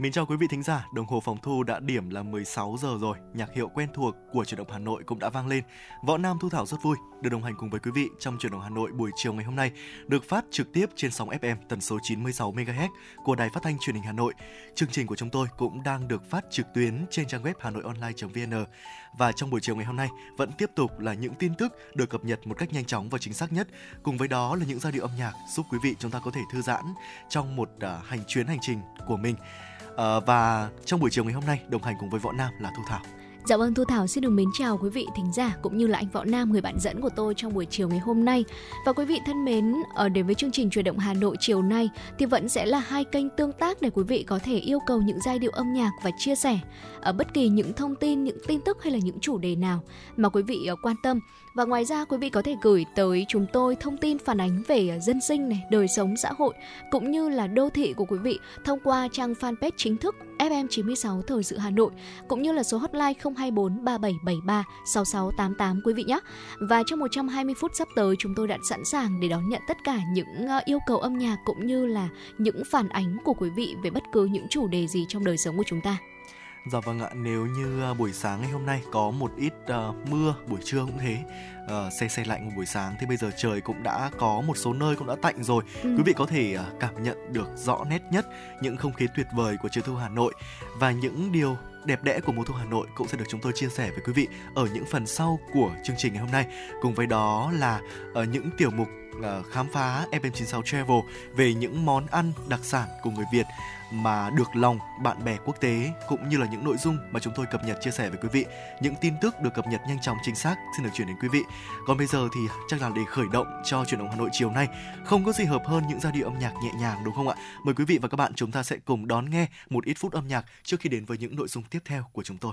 Mình chào quý vị thính giả, đồng hồ phòng thu đã điểm là 16 giờ rồi, nhạc hiệu quen thuộc của chuyển động Hà Nội cũng đã vang lên. Võ Nam Thu Thảo rất vui được đồng hành cùng với quý vị trong chuyển động Hà Nội buổi chiều ngày hôm nay, được phát trực tiếp trên sóng FM tần số 96 MHz của Đài Phát thanh Truyền hình Hà Nội. Chương trình của chúng tôi cũng đang được phát trực tuyến trên trang web hanoionline.vn và trong buổi chiều ngày hôm nay vẫn tiếp tục là những tin tức được cập nhật một cách nhanh chóng và chính xác nhất. Cùng với đó là những giai điệu âm nhạc giúp quý vị chúng ta có thể thư giãn trong một uh, hành chuyến hành trình của mình. Ờ, và trong buổi chiều ngày hôm nay đồng hành cùng với Võ Nam là Thu Thảo. Dạ vâng Thu Thảo xin được mến chào quý vị thính giả cũng như là anh Võ Nam người bạn dẫn của tôi trong buổi chiều ngày hôm nay. Và quý vị thân mến, ở đến với chương trình truyền động Hà Nội chiều nay thì vẫn sẽ là hai kênh tương tác để quý vị có thể yêu cầu những giai điệu âm nhạc và chia sẻ ở bất kỳ những thông tin, những tin tức hay là những chủ đề nào mà quý vị quan tâm. Và ngoài ra quý vị có thể gửi tới chúng tôi thông tin phản ánh về à, dân sinh này, đời sống xã hội cũng như là đô thị của quý vị thông qua trang fanpage chính thức FM96 Thời sự Hà Nội cũng như là số hotline 024 3773 6688 quý vị nhé. Và trong 120 phút sắp tới chúng tôi đã sẵn sàng để đón nhận tất cả những à, yêu cầu âm nhạc cũng như là những phản ánh của quý vị về bất cứ những chủ đề gì trong đời sống của chúng ta. Dạ vâng ạ, nếu như uh, buổi sáng ngày hôm nay có một ít uh, mưa, buổi trưa cũng thế, uh, xe xe lạnh một buổi sáng thì bây giờ trời cũng đã có một số nơi cũng đã tạnh rồi. Ừ. Quý vị có thể uh, cảm nhận được rõ nét nhất những không khí tuyệt vời của chiều thu Hà Nội và những điều đẹp đẽ của mùa thu Hà Nội cũng sẽ được chúng tôi chia sẻ với quý vị ở những phần sau của chương trình ngày hôm nay. Cùng với đó là ở những tiểu mục uh, khám phá FM96 Travel về những món ăn đặc sản của người Việt mà được lòng bạn bè quốc tế cũng như là những nội dung mà chúng tôi cập nhật chia sẻ với quý vị. Những tin tức được cập nhật nhanh chóng chính xác xin được chuyển đến quý vị. Còn bây giờ thì chắc là để khởi động cho chuyển động Hà Nội chiều nay, không có gì hợp hơn những giai điệu âm nhạc nhẹ nhàng đúng không ạ? Mời quý vị và các bạn chúng ta sẽ cùng đón nghe một ít phút âm nhạc trước khi đến với những nội dung tiếp theo của chúng tôi.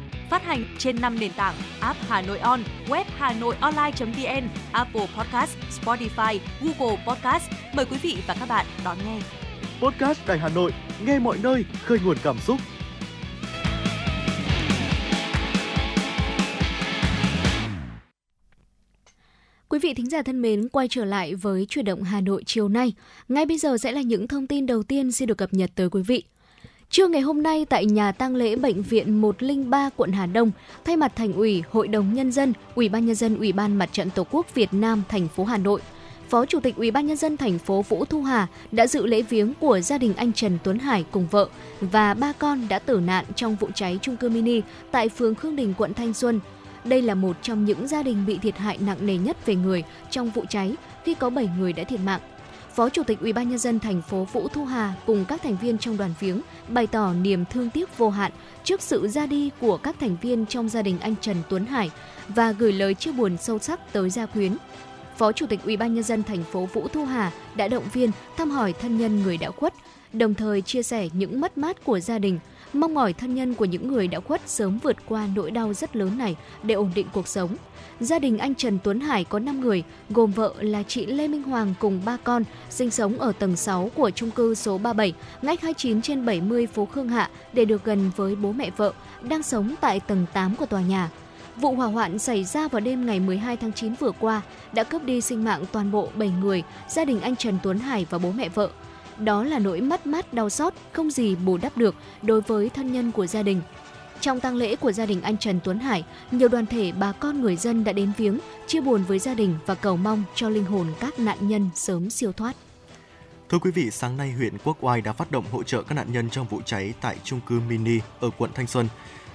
phát hành trên 5 nền tảng app Hà Nội On, web Hà Nội Online.vn, Apple Podcast, Spotify, Google Podcast. Mời quý vị và các bạn đón nghe. Podcast Đài Hà Nội, nghe mọi nơi, khơi nguồn cảm xúc. Quý vị thính giả thân mến, quay trở lại với chuyển động Hà Nội chiều nay. Ngay bây giờ sẽ là những thông tin đầu tiên xin được cập nhật tới quý vị. Trưa ngày hôm nay tại nhà tang lễ bệnh viện 103 quận Hà Đông, thay mặt Thành ủy, Hội đồng nhân dân, Ủy ban nhân dân Ủy ban Mặt trận Tổ quốc Việt Nam thành phố Hà Nội, Phó Chủ tịch Ủy ban nhân dân thành phố Vũ Thu Hà đã dự lễ viếng của gia đình anh Trần Tuấn Hải cùng vợ và ba con đã tử nạn trong vụ cháy chung cư mini tại phường Khương Đình, quận Thanh Xuân. Đây là một trong những gia đình bị thiệt hại nặng nề nhất về người trong vụ cháy khi có 7 người đã thiệt mạng. Phó Chủ tịch UBND thành phố Vũ Thu Hà cùng các thành viên trong đoàn viếng bày tỏ niềm thương tiếc vô hạn trước sự ra đi của các thành viên trong gia đình anh Trần Tuấn Hải và gửi lời chia buồn sâu sắc tới gia quyến. Phó Chủ tịch UBND thành phố Vũ Thu Hà đã động viên thăm hỏi thân nhân người đã khuất, đồng thời chia sẻ những mất mát của gia đình, mong mỏi thân nhân của những người đã khuất sớm vượt qua nỗi đau rất lớn này để ổn định cuộc sống. Gia đình anh Trần Tuấn Hải có 5 người, gồm vợ là chị Lê Minh Hoàng cùng ba con, sinh sống ở tầng 6 của chung cư số 37, ngách 29 trên 70 phố Khương Hạ để được gần với bố mẹ vợ, đang sống tại tầng 8 của tòa nhà. Vụ hỏa hoạn xảy ra vào đêm ngày 12 tháng 9 vừa qua đã cướp đi sinh mạng toàn bộ 7 người, gia đình anh Trần Tuấn Hải và bố mẹ vợ. Đó là nỗi mất mát đau xót không gì bù đắp được đối với thân nhân của gia đình. Trong tang lễ của gia đình anh Trần Tuấn Hải, nhiều đoàn thể bà con người dân đã đến viếng, chia buồn với gia đình và cầu mong cho linh hồn các nạn nhân sớm siêu thoát. Thưa quý vị, sáng nay huyện Quốc Oai đã phát động hỗ trợ các nạn nhân trong vụ cháy tại chung cư mini ở quận Thanh Xuân.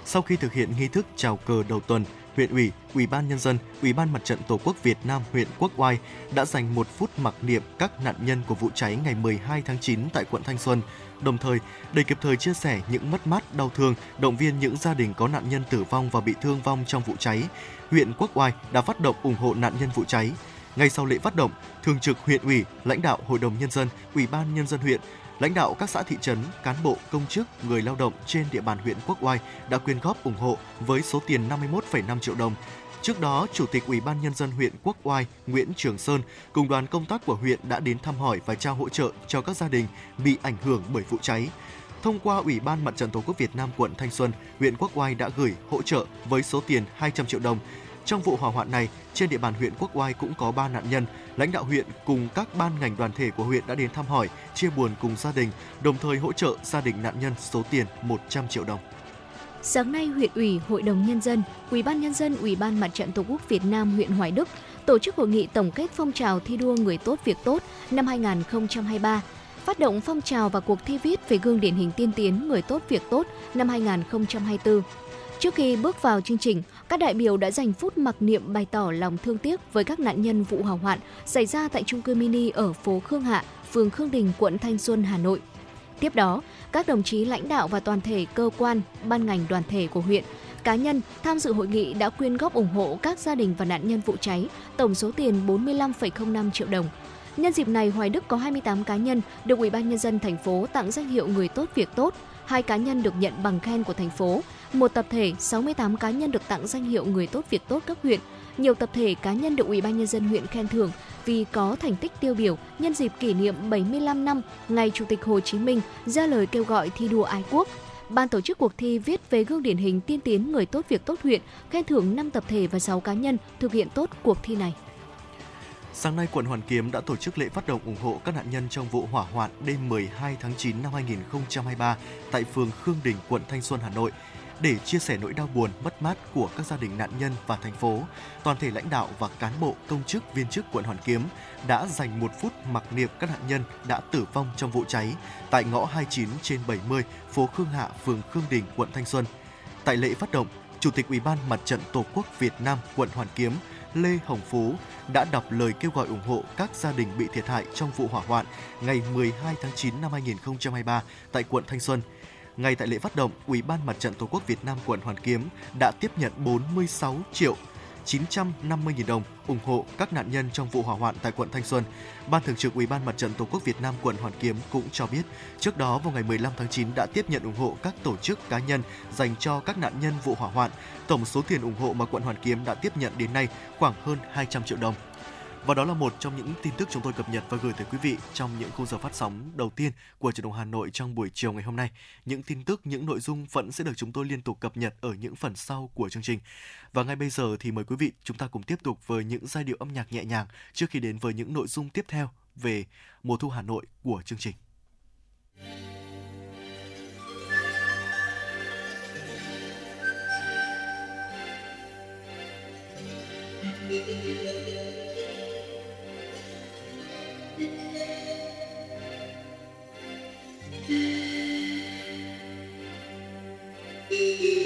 Sau khi thực hiện nghi thức chào cờ đầu tuần, huyện ủy, ủy ban nhân dân, ủy ban mặt trận tổ quốc Việt Nam huyện Quốc Oai đã dành một phút mặc niệm các nạn nhân của vụ cháy ngày 12 tháng 9 tại quận Thanh Xuân đồng thời để kịp thời chia sẻ những mất mát, đau thương, động viên những gia đình có nạn nhân tử vong và bị thương vong trong vụ cháy, huyện Quốc Oai đã phát động ủng hộ nạn nhân vụ cháy. Ngay sau lễ phát động, Thường trực huyện ủy, lãnh đạo Hội đồng Nhân dân, Ủy ban Nhân dân huyện, lãnh đạo các xã thị trấn, cán bộ, công chức, người lao động trên địa bàn huyện Quốc Oai đã quyên góp ủng hộ với số tiền 51,5 triệu đồng. Trước đó, Chủ tịch Ủy ban Nhân dân huyện Quốc Oai Nguyễn Trường Sơn cùng đoàn công tác của huyện đã đến thăm hỏi và trao hỗ trợ cho các gia đình bị ảnh hưởng bởi vụ cháy. Thông qua Ủy ban Mặt trận Tổ quốc Việt Nam quận Thanh Xuân, huyện Quốc Oai đã gửi hỗ trợ với số tiền 200 triệu đồng trong vụ hỏa hoạn này, trên địa bàn huyện Quốc Oai cũng có 3 nạn nhân. Lãnh đạo huyện cùng các ban ngành đoàn thể của huyện đã đến thăm hỏi, chia buồn cùng gia đình, đồng thời hỗ trợ gia đình nạn nhân số tiền 100 triệu đồng. Sáng nay, huyện ủy, hội đồng nhân dân, ủy ban nhân dân, ủy ban mặt trận tổ quốc Việt Nam huyện Hoài Đức tổ chức hội nghị tổng kết phong trào thi đua người tốt việc tốt năm 2023, phát động phong trào và cuộc thi viết về gương điển hình tiên tiến người tốt việc tốt năm 2024. Trước khi bước vào chương trình, các đại biểu đã dành phút mặc niệm bày tỏ lòng thương tiếc với các nạn nhân vụ hỏa hoạn xảy ra tại trung cư mini ở phố Khương Hạ, phường Khương Đình, quận Thanh Xuân, Hà Nội. Tiếp đó, các đồng chí lãnh đạo và toàn thể cơ quan, ban ngành đoàn thể của huyện, cá nhân tham dự hội nghị đã quyên góp ủng hộ các gia đình và nạn nhân vụ cháy, tổng số tiền 45,05 triệu đồng. Nhân dịp này, Hoài Đức có 28 cá nhân được Ủy ban nhân dân thành phố tặng danh hiệu người tốt việc tốt, hai cá nhân được nhận bằng khen của thành phố, một tập thể 68 cá nhân được tặng danh hiệu người tốt việc tốt cấp huyện, nhiều tập thể cá nhân được Ủy ban nhân dân huyện khen thưởng vì có thành tích tiêu biểu nhân dịp kỷ niệm 75 năm ngày Chủ tịch Hồ Chí Minh ra lời kêu gọi thi đua ái quốc. Ban tổ chức cuộc thi viết về gương điển hình tiên tiến người tốt việc tốt huyện, khen thưởng 5 tập thể và 6 cá nhân thực hiện tốt cuộc thi này. Sáng nay, quận Hoàn Kiếm đã tổ chức lễ phát động ủng hộ các nạn nhân trong vụ hỏa hoạn đêm 12 tháng 9 năm 2023 tại phường Khương Đình, quận Thanh Xuân, Hà Nội. Để chia sẻ nỗi đau buồn, mất mát của các gia đình nạn nhân và thành phố, toàn thể lãnh đạo và cán bộ, công chức, viên chức quận Hoàn Kiếm đã dành một phút mặc niệm các nạn nhân đã tử vong trong vụ cháy tại ngõ 29 trên 70 phố Khương Hạ, phường Khương Đình, quận Thanh Xuân. Tại lễ phát động, Chủ tịch Ủy ban Mặt trận Tổ quốc Việt Nam quận Hoàn Kiếm Lê Hồng Phú đã đọc lời kêu gọi ủng hộ các gia đình bị thiệt hại trong vụ hỏa hoạn ngày 12 tháng 9 năm 2023 tại quận Thanh Xuân. Ngay tại lễ phát động, Ủy ban Mặt trận Tổ quốc Việt Nam quận Hoàn Kiếm đã tiếp nhận 46 triệu 950.000 đồng ủng hộ các nạn nhân trong vụ hỏa hoạn tại quận Thanh Xuân. Ban Thường trực Ủy ban Mặt trận Tổ quốc Việt Nam quận Hoàn Kiếm cũng cho biết, trước đó vào ngày 15 tháng 9 đã tiếp nhận ủng hộ các tổ chức cá nhân dành cho các nạn nhân vụ hỏa hoạn. Tổng số tiền ủng hộ mà quận Hoàn Kiếm đã tiếp nhận đến nay khoảng hơn 200 triệu đồng. Và đó là một trong những tin tức chúng tôi cập nhật và gửi tới quý vị trong những khung giờ phát sóng đầu tiên của truyền động Hà Nội trong buổi chiều ngày hôm nay. Những tin tức, những nội dung vẫn sẽ được chúng tôi liên tục cập nhật ở những phần sau của chương trình. Và ngay bây giờ thì mời quý vị chúng ta cùng tiếp tục với những giai điệu âm nhạc nhẹ nhàng trước khi đến với những nội dung tiếp theo về mùa thu Hà Nội của chương trình. Thank you. Thank you.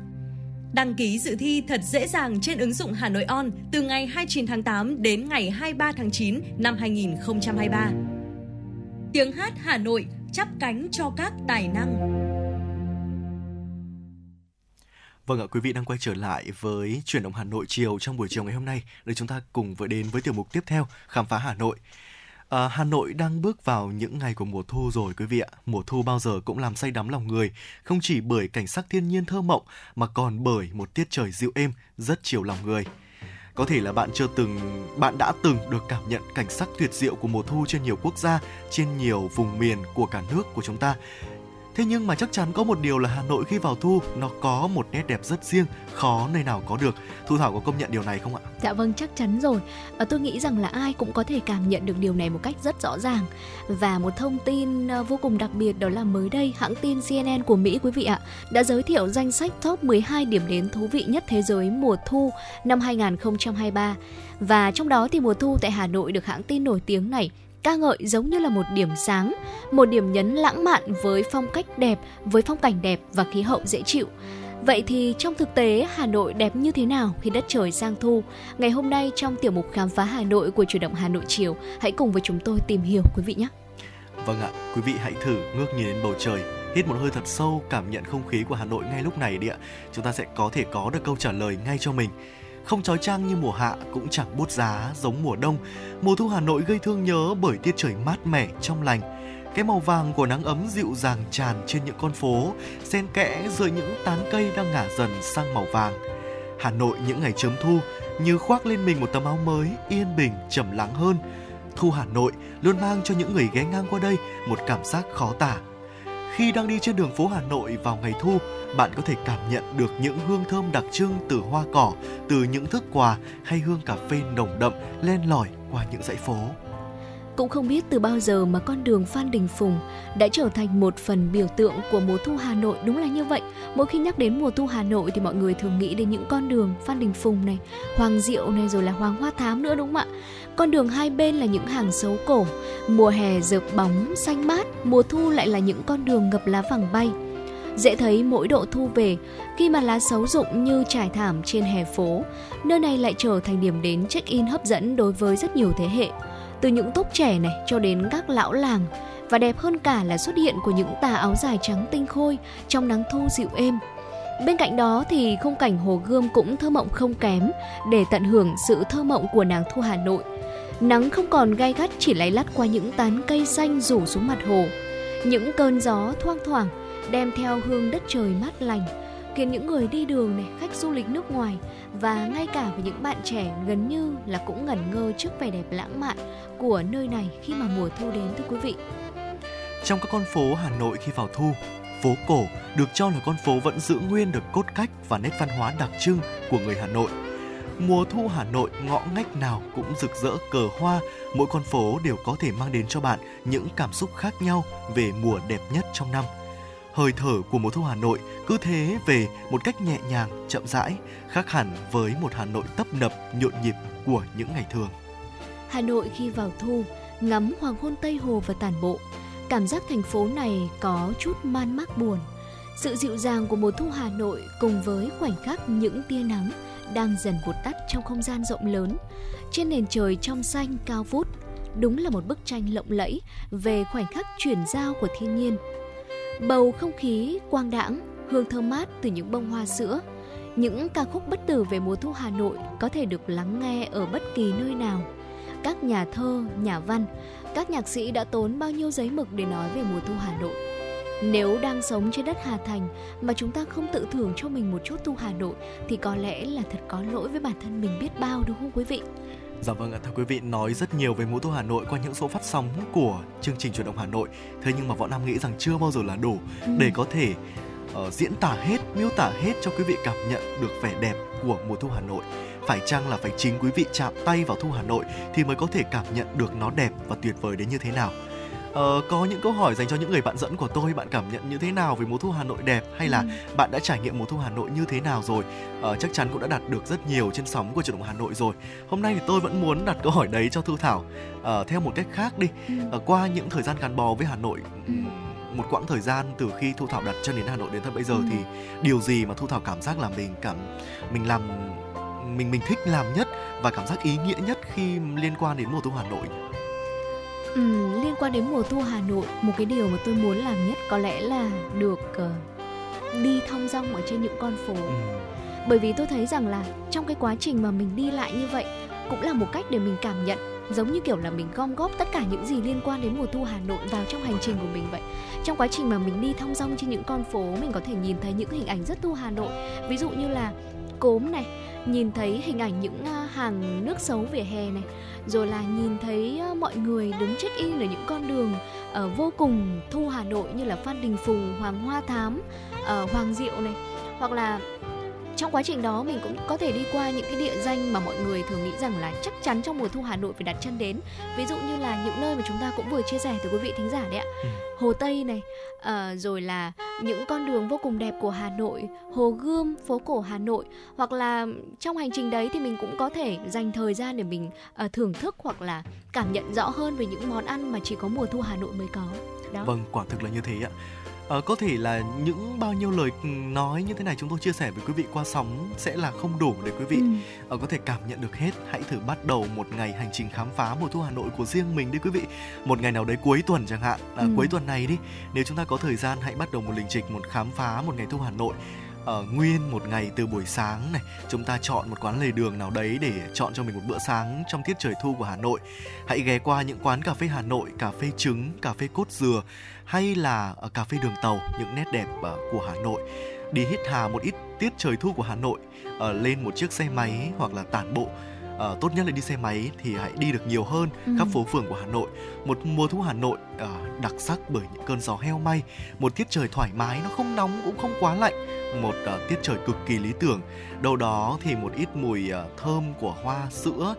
Đăng ký dự thi thật dễ dàng trên ứng dụng Hà Nội On từ ngày 29 tháng 8 đến ngày 23 tháng 9 năm 2023. Tiếng hát Hà Nội chắp cánh cho các tài năng. Vâng ạ, quý vị đang quay trở lại với chuyển động Hà Nội chiều trong buổi chiều ngày hôm nay để chúng ta cùng với đến với tiểu mục tiếp theo khám phá Hà Nội. À, Hà Nội đang bước vào những ngày của mùa thu rồi quý vị ạ. Mùa thu bao giờ cũng làm say đắm lòng người, không chỉ bởi cảnh sắc thiên nhiên thơ mộng mà còn bởi một tiết trời dịu êm rất chiều lòng người. Có thể là bạn chưa từng, bạn đã từng được cảm nhận cảnh sắc tuyệt diệu của mùa thu trên nhiều quốc gia, trên nhiều vùng miền của cả nước của chúng ta. Thế nhưng mà chắc chắn có một điều là Hà Nội khi vào thu nó có một nét đẹp rất riêng, khó nơi nào có được. Thu Thảo có công nhận điều này không ạ? Dạ vâng, chắc chắn rồi. À, tôi nghĩ rằng là ai cũng có thể cảm nhận được điều này một cách rất rõ ràng. Và một thông tin ờ, vô cùng đặc biệt đó là mới đây hãng tin CNN của Mỹ quý vị ạ đã giới thiệu danh sách top 12 điểm đến thú vị nhất thế giới mùa thu năm 2023. Và trong đó thì mùa thu tại Hà Nội được hãng tin nổi tiếng này ca ngợi giống như là một điểm sáng, một điểm nhấn lãng mạn với phong cách đẹp, với phong cảnh đẹp và khí hậu dễ chịu. Vậy thì trong thực tế Hà Nội đẹp như thế nào khi đất trời sang thu? Ngày hôm nay trong tiểu mục khám phá Hà Nội của chủ động Hà Nội chiều, hãy cùng với chúng tôi tìm hiểu quý vị nhé. Vâng ạ, quý vị hãy thử ngước nhìn đến bầu trời, hít một hơi thật sâu, cảm nhận không khí của Hà Nội ngay lúc này đi ạ. Chúng ta sẽ có thể có được câu trả lời ngay cho mình không trói trang như mùa hạ cũng chẳng bút giá giống mùa đông. Mùa thu Hà Nội gây thương nhớ bởi tiết trời mát mẻ trong lành. Cái màu vàng của nắng ấm dịu dàng tràn trên những con phố, xen kẽ dưới những tán cây đang ngả dần sang màu vàng. Hà Nội những ngày chớm thu như khoác lên mình một tấm áo mới, yên bình, trầm lắng hơn. Thu Hà Nội luôn mang cho những người ghé ngang qua đây một cảm giác khó tả. Khi đang đi trên đường phố Hà Nội vào ngày thu, bạn có thể cảm nhận được những hương thơm đặc trưng từ hoa cỏ, từ những thức quà hay hương cà phê nồng đậm len lỏi qua những dãy phố. Cũng không biết từ bao giờ mà con đường Phan Đình Phùng đã trở thành một phần biểu tượng của mùa thu Hà Nội đúng là như vậy. Mỗi khi nhắc đến mùa thu Hà Nội thì mọi người thường nghĩ đến những con đường Phan Đình Phùng này, Hoàng Diệu này rồi là Hoàng Hoa Thám nữa đúng không ạ? Con đường hai bên là những hàng xấu cổ, mùa hè rực bóng xanh mát, mùa thu lại là những con đường ngập lá vàng bay Dễ thấy mỗi độ thu về, khi mà lá xấu rụng như trải thảm trên hè phố, nơi này lại trở thành điểm đến check-in hấp dẫn đối với rất nhiều thế hệ. Từ những tốp trẻ này cho đến các lão làng, và đẹp hơn cả là xuất hiện của những tà áo dài trắng tinh khôi trong nắng thu dịu êm. Bên cạnh đó thì khung cảnh Hồ Gươm cũng thơ mộng không kém để tận hưởng sự thơ mộng của nàng thu Hà Nội. Nắng không còn gai gắt chỉ lay lắt qua những tán cây xanh rủ xuống mặt hồ. Những cơn gió thoang thoảng đem theo hương đất trời mát lành khiến những người đi đường này khách du lịch nước ngoài và ngay cả với những bạn trẻ gần như là cũng ngẩn ngơ trước vẻ đẹp lãng mạn của nơi này khi mà mùa thu đến thưa quý vị. Trong các con phố Hà Nội khi vào thu, phố cổ được cho là con phố vẫn giữ nguyên được cốt cách và nét văn hóa đặc trưng của người Hà Nội. Mùa thu Hà Nội ngõ ngách nào cũng rực rỡ cờ hoa, mỗi con phố đều có thể mang đến cho bạn những cảm xúc khác nhau về mùa đẹp nhất trong năm – hơi thở của mùa thu Hà Nội cứ thế về một cách nhẹ nhàng, chậm rãi, khác hẳn với một Hà Nội tấp nập, nhộn nhịp của những ngày thường. Hà Nội khi vào thu, ngắm hoàng hôn Tây Hồ và tản bộ, cảm giác thành phố này có chút man mác buồn. Sự dịu dàng của mùa thu Hà Nội cùng với khoảnh khắc những tia nắng đang dần vụt tắt trong không gian rộng lớn, trên nền trời trong xanh cao vút, đúng là một bức tranh lộng lẫy về khoảnh khắc chuyển giao của thiên nhiên Bầu không khí quang đãng, hương thơm mát từ những bông hoa sữa. Những ca khúc bất tử về mùa thu Hà Nội có thể được lắng nghe ở bất kỳ nơi nào các nhà thơ, nhà văn, các nhạc sĩ đã tốn bao nhiêu giấy mực để nói về mùa thu Hà Nội. Nếu đang sống trên đất Hà Thành mà chúng ta không tự thưởng cho mình một chút thu Hà Nội thì có lẽ là thật có lỗi với bản thân mình biết bao đúng không quý vị? Dạ vâng ạ, thưa quý vị, nói rất nhiều về mùa thu Hà Nội qua những số phát sóng của chương trình truyền động Hà Nội. Thế nhưng mà Võ Nam nghĩ rằng chưa bao giờ là đủ ừ. để có thể uh, diễn tả hết, miêu tả hết cho quý vị cảm nhận được vẻ đẹp của mùa thu Hà Nội. Phải chăng là phải chính quý vị chạm tay vào thu Hà Nội thì mới có thể cảm nhận được nó đẹp và tuyệt vời đến như thế nào? Ờ, có những câu hỏi dành cho những người bạn dẫn của tôi bạn cảm nhận như thế nào về mùa thu Hà Nội đẹp hay là ừ. bạn đã trải nghiệm mùa thu Hà Nội như thế nào rồi ờ, chắc chắn cũng đã đạt được rất nhiều trên sóng của truyền động Hà Nội rồi hôm nay thì tôi vẫn muốn đặt câu hỏi đấy cho Thu Thảo ờ, theo một cách khác đi ừ. ờ, qua những thời gian gắn bó với Hà Nội ừ. một quãng thời gian từ khi Thu Thảo đặt chân đến Hà Nội đến tận bây giờ ừ. thì điều gì mà Thu Thảo cảm giác là mình cảm mình làm mình mình thích làm nhất và cảm giác ý nghĩa nhất khi liên quan đến mùa thu Hà Nội Ừ, liên quan đến mùa thu Hà Nội, một cái điều mà tôi muốn làm nhất có lẽ là được uh, đi thong dong ở trên những con phố. Ừ. Bởi vì tôi thấy rằng là trong cái quá trình mà mình đi lại như vậy cũng là một cách để mình cảm nhận giống như kiểu là mình gom góp tất cả những gì liên quan đến mùa thu Hà Nội vào trong hành trình của mình vậy. Trong quá trình mà mình đi thong dong trên những con phố, mình có thể nhìn thấy những hình ảnh rất thu Hà Nội. Ví dụ như là cốm này, nhìn thấy hình ảnh những à, hàng nước xấu vỉa hè này rồi là nhìn thấy à, mọi người đứng check in ở những con đường ở vô cùng thu Hà Nội như là Phan Đình Phùng, Hoàng Hoa Thám, ờ, Hoàng Diệu này hoặc là trong quá trình đó mình cũng có thể đi qua những cái địa danh mà mọi người thường nghĩ rằng là chắc chắn trong mùa thu Hà Nội phải đặt chân đến. Ví dụ như là những nơi mà chúng ta cũng vừa chia sẻ từ quý vị thính giả đấy ạ. Ừ. Hồ Tây này uh, rồi là những con đường vô cùng đẹp của Hà Nội Hồ Gươm phố cổ Hà Nội. Hoặc là trong hành trình đấy thì mình cũng có thể dành thời gian để mình uh, thưởng thức hoặc là cảm nhận rõ hơn về những món ăn mà chỉ có mùa thu Hà Nội mới có. Đó. Vâng, quả thực là như thế ạ uh, có thể là những bao nhiêu lời nói như thế này chúng tôi chia sẻ với quý vị qua sóng sẽ là không đủ để quý vị ừ. uh, có thể cảm nhận được hết. Hãy thử bắt đầu một ngày hành trình khám phá mùa thu hà nội của riêng mình đi quý vị. Một ngày nào đấy cuối tuần chẳng hạn. Uh, ừ. cuối tuần này đi. Nếu chúng ta có thời gian hãy bắt đầu một lịch trình một khám phá một ngày thu hà nội ở nguyên một ngày từ buổi sáng này. Chúng ta chọn một quán lề đường nào đấy để chọn cho mình một bữa sáng trong tiết trời thu của Hà Nội. Hãy ghé qua những quán cà phê Hà Nội cà phê trứng cà phê cốt dừa hay là ở cà phê đường tàu những nét đẹp ờ, của Hà Nội. Đi hít hà một ít tiết trời thu của Hà Nội uh, lên một chiếc xe máy hoặc là tản bộ uh, tốt nhất là đi xe máy thì hãy đi được nhiều hơn ừ. khắp phố phường của Hà Nội. Một mùa thu Hà Nội uh, đặc sắc bởi những cơn gió heo may một tiết trời thoải mái nó không nóng cũng không quá lạnh một uh, tiết trời cực kỳ lý tưởng. Đâu đó thì một ít mùi uh, thơm của hoa sữa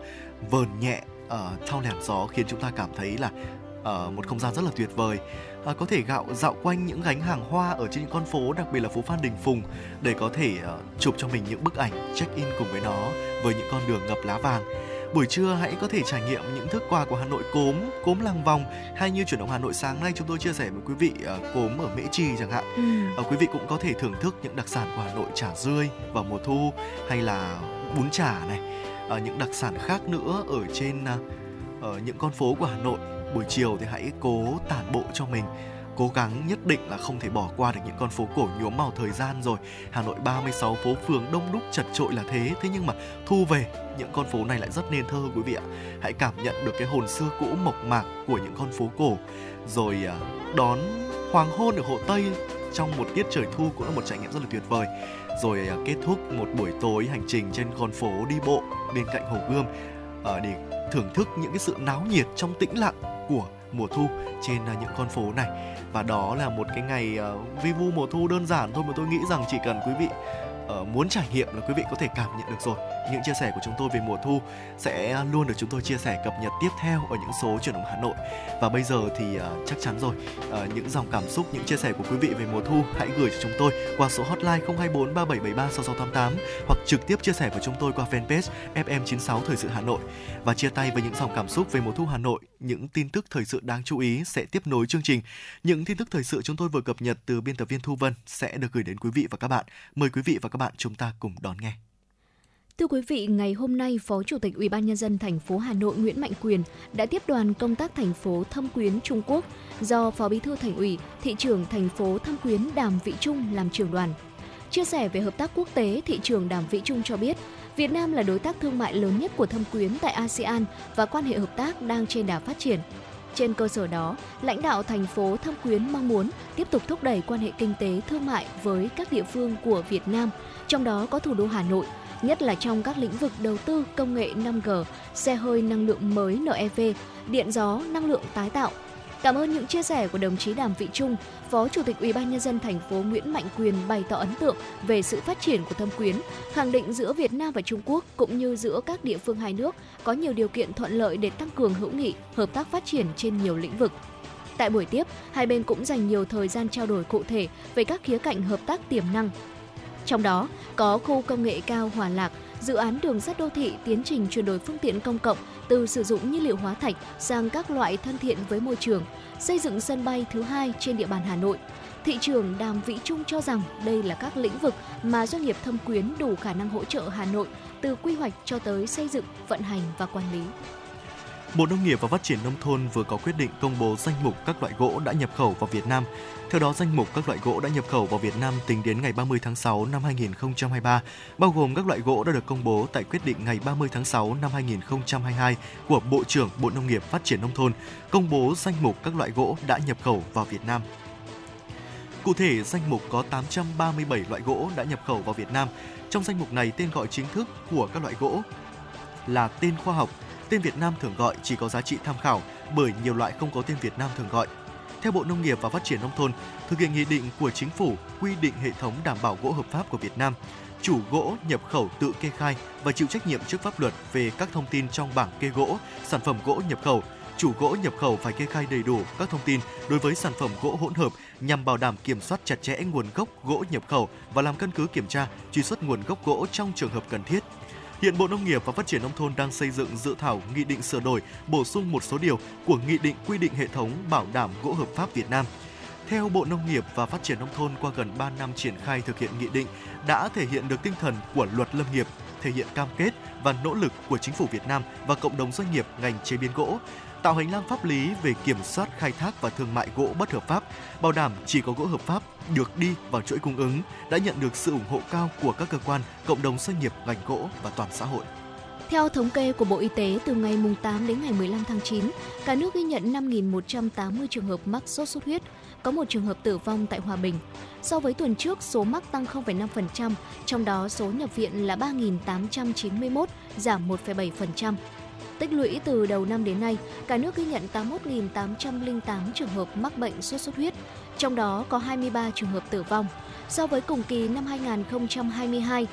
vờn nhẹ ở uh, sau làn gió khiến chúng ta cảm thấy là uh, một không gian rất là tuyệt vời à, có thể gạo dạo quanh những gánh hàng hoa ở trên những con phố đặc biệt là phố Phan Đình Phùng để có thể uh, chụp cho mình những bức ảnh check in cùng với nó với những con đường ngập lá vàng buổi trưa hãy có thể trải nghiệm những thức quà của Hà Nội cốm, cốm làng vòng hay như chuyển động Hà Nội sáng nay chúng tôi chia sẻ với quý vị uh, cốm ở Mễ Trì chẳng hạn. Ừ. Uh, quý vị cũng có thể thưởng thức những đặc sản của Hà Nội chả rươi vào mùa thu hay là bún chả này, uh, những đặc sản khác nữa ở trên uh, ở những con phố của Hà Nội buổi chiều thì hãy cố tản bộ cho mình. Cố gắng nhất định là không thể bỏ qua được những con phố cổ nhuốm màu thời gian rồi. Hà Nội 36 phố phường đông đúc chật trội là thế thế nhưng mà thu về, những con phố này lại rất nên thơ quý vị ạ. Hãy cảm nhận được cái hồn xưa cũ mộc mạc của những con phố cổ. Rồi à, đón hoàng hôn ở hồ Tây trong một tiết trời thu cũng là một trải nghiệm rất là tuyệt vời. Rồi à, kết thúc một buổi tối hành trình trên con phố đi bộ bên cạnh hồ Gươm. Ờ, để thưởng thức những cái sự náo nhiệt trong tĩnh lặng của mùa thu trên à, những con phố này. Và đó là một cái ngày uh, vi vu mùa thu đơn giản thôi mà tôi nghĩ rằng chỉ cần quý vị uh, muốn trải nghiệm là quý vị có thể cảm nhận được rồi những chia sẻ của chúng tôi về mùa thu sẽ luôn được chúng tôi chia sẻ cập nhật tiếp theo ở những số chuyển động Hà Nội. Và bây giờ thì uh, chắc chắn rồi uh, những dòng cảm xúc những chia sẻ của quý vị về mùa thu hãy gửi cho chúng tôi qua số hotline 024 3773 6688 hoặc trực tiếp chia sẻ với chúng tôi qua fanpage FM96 Thời sự Hà Nội. Và chia tay với những dòng cảm xúc về mùa thu Hà Nội những tin tức thời sự đáng chú ý sẽ tiếp nối chương trình. Những tin tức thời sự chúng tôi vừa cập nhật từ biên tập viên Thu Vân sẽ được gửi đến quý vị và các bạn. Mời quý vị và các bạn chúng ta cùng đón nghe. Thưa quý vị, ngày hôm nay, Phó Chủ tịch Ủy ban nhân dân thành phố Hà Nội Nguyễn Mạnh Quyền đã tiếp đoàn công tác thành phố Thâm Quyến Trung Quốc do Phó Bí thư Thành ủy, thị trưởng thành phố Thâm Quyến Đàm Vĩ Trung làm trưởng đoàn. Chia sẻ về hợp tác quốc tế, thị trưởng Đàm Vĩ Trung cho biết, Việt Nam là đối tác thương mại lớn nhất của Thâm Quyến tại ASEAN và quan hệ hợp tác đang trên đà phát triển. Trên cơ sở đó, lãnh đạo thành phố Thâm Quyến mong muốn tiếp tục thúc đẩy quan hệ kinh tế thương mại với các địa phương của Việt Nam, trong đó có thủ đô Hà Nội, nhất là trong các lĩnh vực đầu tư công nghệ 5G, xe hơi năng lượng mới NEV, điện gió, năng lượng tái tạo, Cảm ơn những chia sẻ của đồng chí Đàm Vị Trung, Phó Chủ tịch Ủy ban nhân dân thành phố Nguyễn Mạnh Quyền bày tỏ ấn tượng về sự phát triển của Thâm Quyến, khẳng định giữa Việt Nam và Trung Quốc cũng như giữa các địa phương hai nước có nhiều điều kiện thuận lợi để tăng cường hữu nghị, hợp tác phát triển trên nhiều lĩnh vực. Tại buổi tiếp, hai bên cũng dành nhiều thời gian trao đổi cụ thể về các khía cạnh hợp tác tiềm năng. Trong đó, có khu công nghệ cao Hòa Lạc, dự án đường sắt đô thị tiến trình chuyển đổi phương tiện công cộng từ sử dụng nhiên liệu hóa thạch sang các loại thân thiện với môi trường, xây dựng sân bay thứ hai trên địa bàn Hà Nội. Thị trưởng Đàm Vĩ Trung cho rằng đây là các lĩnh vực mà doanh nghiệp thâm quyến đủ khả năng hỗ trợ Hà Nội từ quy hoạch cho tới xây dựng, vận hành và quản lý. Bộ Nông nghiệp và Phát triển Nông thôn vừa có quyết định công bố danh mục các loại gỗ đã nhập khẩu vào Việt Nam. Theo đó, danh mục các loại gỗ đã nhập khẩu vào Việt Nam tính đến ngày 30 tháng 6 năm 2023, bao gồm các loại gỗ đã được công bố tại quyết định ngày 30 tháng 6 năm 2022 của Bộ trưởng Bộ Nông nghiệp Phát triển Nông thôn, công bố danh mục các loại gỗ đã nhập khẩu vào Việt Nam. Cụ thể, danh mục có 837 loại gỗ đã nhập khẩu vào Việt Nam. Trong danh mục này, tên gọi chính thức của các loại gỗ là tên khoa học, tên Việt Nam thường gọi chỉ có giá trị tham khảo bởi nhiều loại không có tên Việt Nam thường gọi. Theo Bộ Nông nghiệp và Phát triển Nông thôn, thực hiện nghị định của Chính phủ quy định hệ thống đảm bảo gỗ hợp pháp của Việt Nam, chủ gỗ nhập khẩu tự kê khai và chịu trách nhiệm trước pháp luật về các thông tin trong bảng kê gỗ, sản phẩm gỗ nhập khẩu. Chủ gỗ nhập khẩu phải kê khai đầy đủ các thông tin đối với sản phẩm gỗ hỗn hợp nhằm bảo đảm kiểm soát chặt chẽ nguồn gốc gỗ nhập khẩu và làm căn cứ kiểm tra, truy xuất nguồn gốc gỗ trong trường hợp cần thiết. Hiện Bộ Nông nghiệp và Phát triển nông thôn đang xây dựng dự thảo nghị định sửa đổi, bổ sung một số điều của nghị định quy định hệ thống bảo đảm gỗ hợp pháp Việt Nam. Theo Bộ Nông nghiệp và Phát triển nông thôn qua gần 3 năm triển khai thực hiện nghị định đã thể hiện được tinh thần của luật lâm nghiệp, thể hiện cam kết và nỗ lực của chính phủ Việt Nam và cộng đồng doanh nghiệp ngành chế biến gỗ, tạo hành lang pháp lý về kiểm soát khai thác và thương mại gỗ bất hợp pháp, bảo đảm chỉ có gỗ hợp pháp được đi vào chuỗi cung ứng đã nhận được sự ủng hộ cao của các cơ quan, cộng đồng doanh nghiệp ngành gỗ và toàn xã hội. Theo thống kê của Bộ Y tế, từ ngày 8 đến ngày 15 tháng 9, cả nước ghi nhận 5.180 trường hợp mắc sốt xuất huyết, có một trường hợp tử vong tại Hòa Bình. So với tuần trước, số mắc tăng 0,5%, trong đó số nhập viện là 3.891, giảm 1,7%. Tích lũy từ đầu năm đến nay, cả nước ghi nhận 81.808 trường hợp mắc bệnh sốt xuất huyết, trong đó có 23 trường hợp tử vong. So với cùng kỳ năm 2022,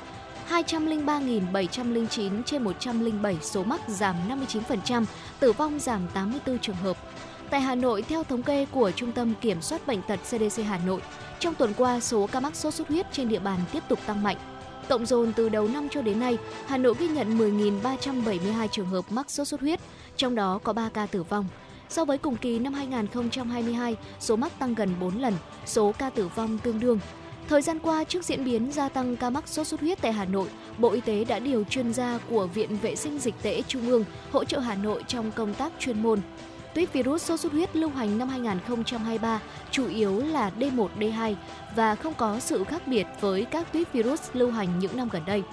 203.709 trên 107 số mắc giảm 59%, tử vong giảm 84 trường hợp. Tại Hà Nội, theo thống kê của Trung tâm Kiểm soát Bệnh tật CDC Hà Nội, trong tuần qua số ca mắc sốt xuất huyết trên địa bàn tiếp tục tăng mạnh. Cộng dồn từ đầu năm cho đến nay, Hà Nội ghi nhận 10.372 trường hợp mắc sốt xuất huyết, trong đó có 3 ca tử vong. So với cùng kỳ năm 2022, số mắc tăng gần 4 lần, số ca tử vong tương đương. Thời gian qua, trước diễn biến gia tăng ca mắc sốt xuất huyết tại Hà Nội, Bộ Y tế đã điều chuyên gia của Viện Vệ sinh Dịch tễ Trung ương hỗ trợ Hà Nội trong công tác chuyên môn. Tuyết virus sốt xuất huyết lưu hành năm 2023 chủ yếu là D1, D2 và không có sự khác biệt với các tuyết virus lưu hành những năm gần đây.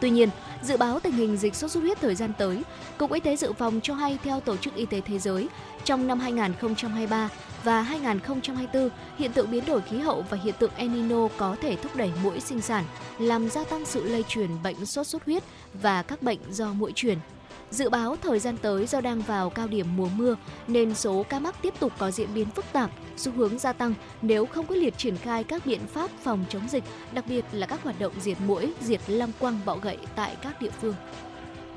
Tuy nhiên, dự báo tình hình dịch sốt xuất huyết thời gian tới, Cục Y tế Dự phòng cho hay theo Tổ chức Y tế Thế giới, trong năm 2023 và 2024, hiện tượng biến đổi khí hậu và hiện tượng El Nino có thể thúc đẩy mũi sinh sản, làm gia tăng sự lây truyền bệnh sốt xuất huyết và các bệnh do mũi truyền. Dự báo thời gian tới do đang vào cao điểm mùa mưa nên số ca mắc tiếp tục có diễn biến phức tạp, xu hướng gia tăng nếu không quyết liệt triển khai các biện pháp phòng chống dịch, đặc biệt là các hoạt động diệt mũi, diệt lăng quăng bọ gậy tại các địa phương.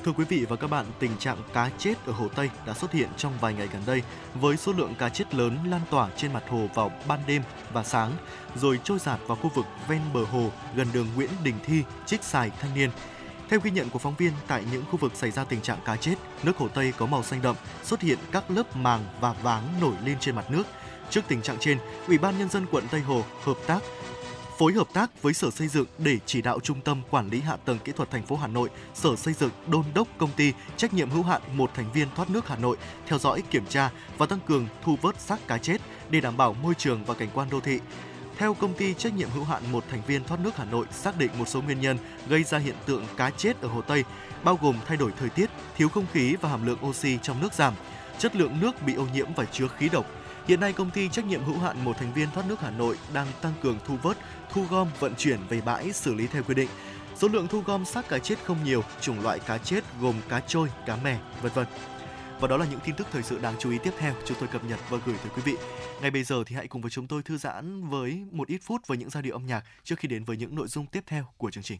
Thưa quý vị và các bạn, tình trạng cá chết ở Hồ Tây đã xuất hiện trong vài ngày gần đây với số lượng cá chết lớn lan tỏa trên mặt hồ vào ban đêm và sáng, rồi trôi giạt vào khu vực ven bờ hồ gần đường Nguyễn Đình Thi, Trích Sài Thanh Niên. Theo ghi nhận của phóng viên, tại những khu vực xảy ra tình trạng cá chết, nước Hồ Tây có màu xanh đậm, xuất hiện các lớp màng và váng nổi lên trên mặt nước. Trước tình trạng trên, Ủy ban nhân dân quận Tây Hồ hợp tác phối hợp tác với Sở Xây dựng để chỉ đạo Trung tâm Quản lý Hạ tầng Kỹ thuật thành phố Hà Nội, Sở Xây dựng đôn đốc công ty trách nhiệm hữu hạn một thành viên thoát nước Hà Nội theo dõi, kiểm tra và tăng cường thu vớt xác cá chết để đảm bảo môi trường và cảnh quan đô thị. Theo công ty trách nhiệm hữu hạn một thành viên thoát nước Hà Nội xác định một số nguyên nhân gây ra hiện tượng cá chết ở Hồ Tây, bao gồm thay đổi thời tiết, thiếu không khí và hàm lượng oxy trong nước giảm, chất lượng nước bị ô nhiễm và chứa khí độc. Hiện nay, công ty trách nhiệm hữu hạn một thành viên thoát nước Hà Nội đang tăng cường thu vớt, thu gom, vận chuyển về bãi xử lý theo quy định. Số lượng thu gom xác cá chết không nhiều, chủng loại cá chết gồm cá trôi, cá mè, vân vân. Và đó là những tin tức thời sự đáng chú ý tiếp theo chúng tôi cập nhật và gửi tới quý vị. Ngay bây giờ thì hãy cùng với chúng tôi thư giãn với một ít phút với những giai điệu âm nhạc trước khi đến với những nội dung tiếp theo của chương trình.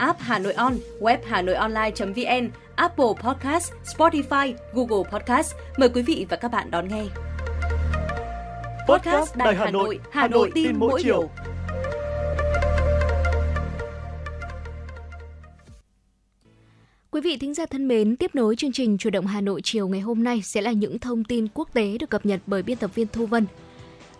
app Hà Nội On, web Hà Nội Online.vn, Apple Podcast, Spotify, Google Podcast. Mời quý vị và các bạn đón nghe. Podcast Đài Hà Nội, Hà Nội tin mỗi chiều. Quý vị thính giả thân mến, tiếp nối chương trình Chủ động Hà Nội chiều ngày hôm nay sẽ là những thông tin quốc tế được cập nhật bởi biên tập viên Thu Vân.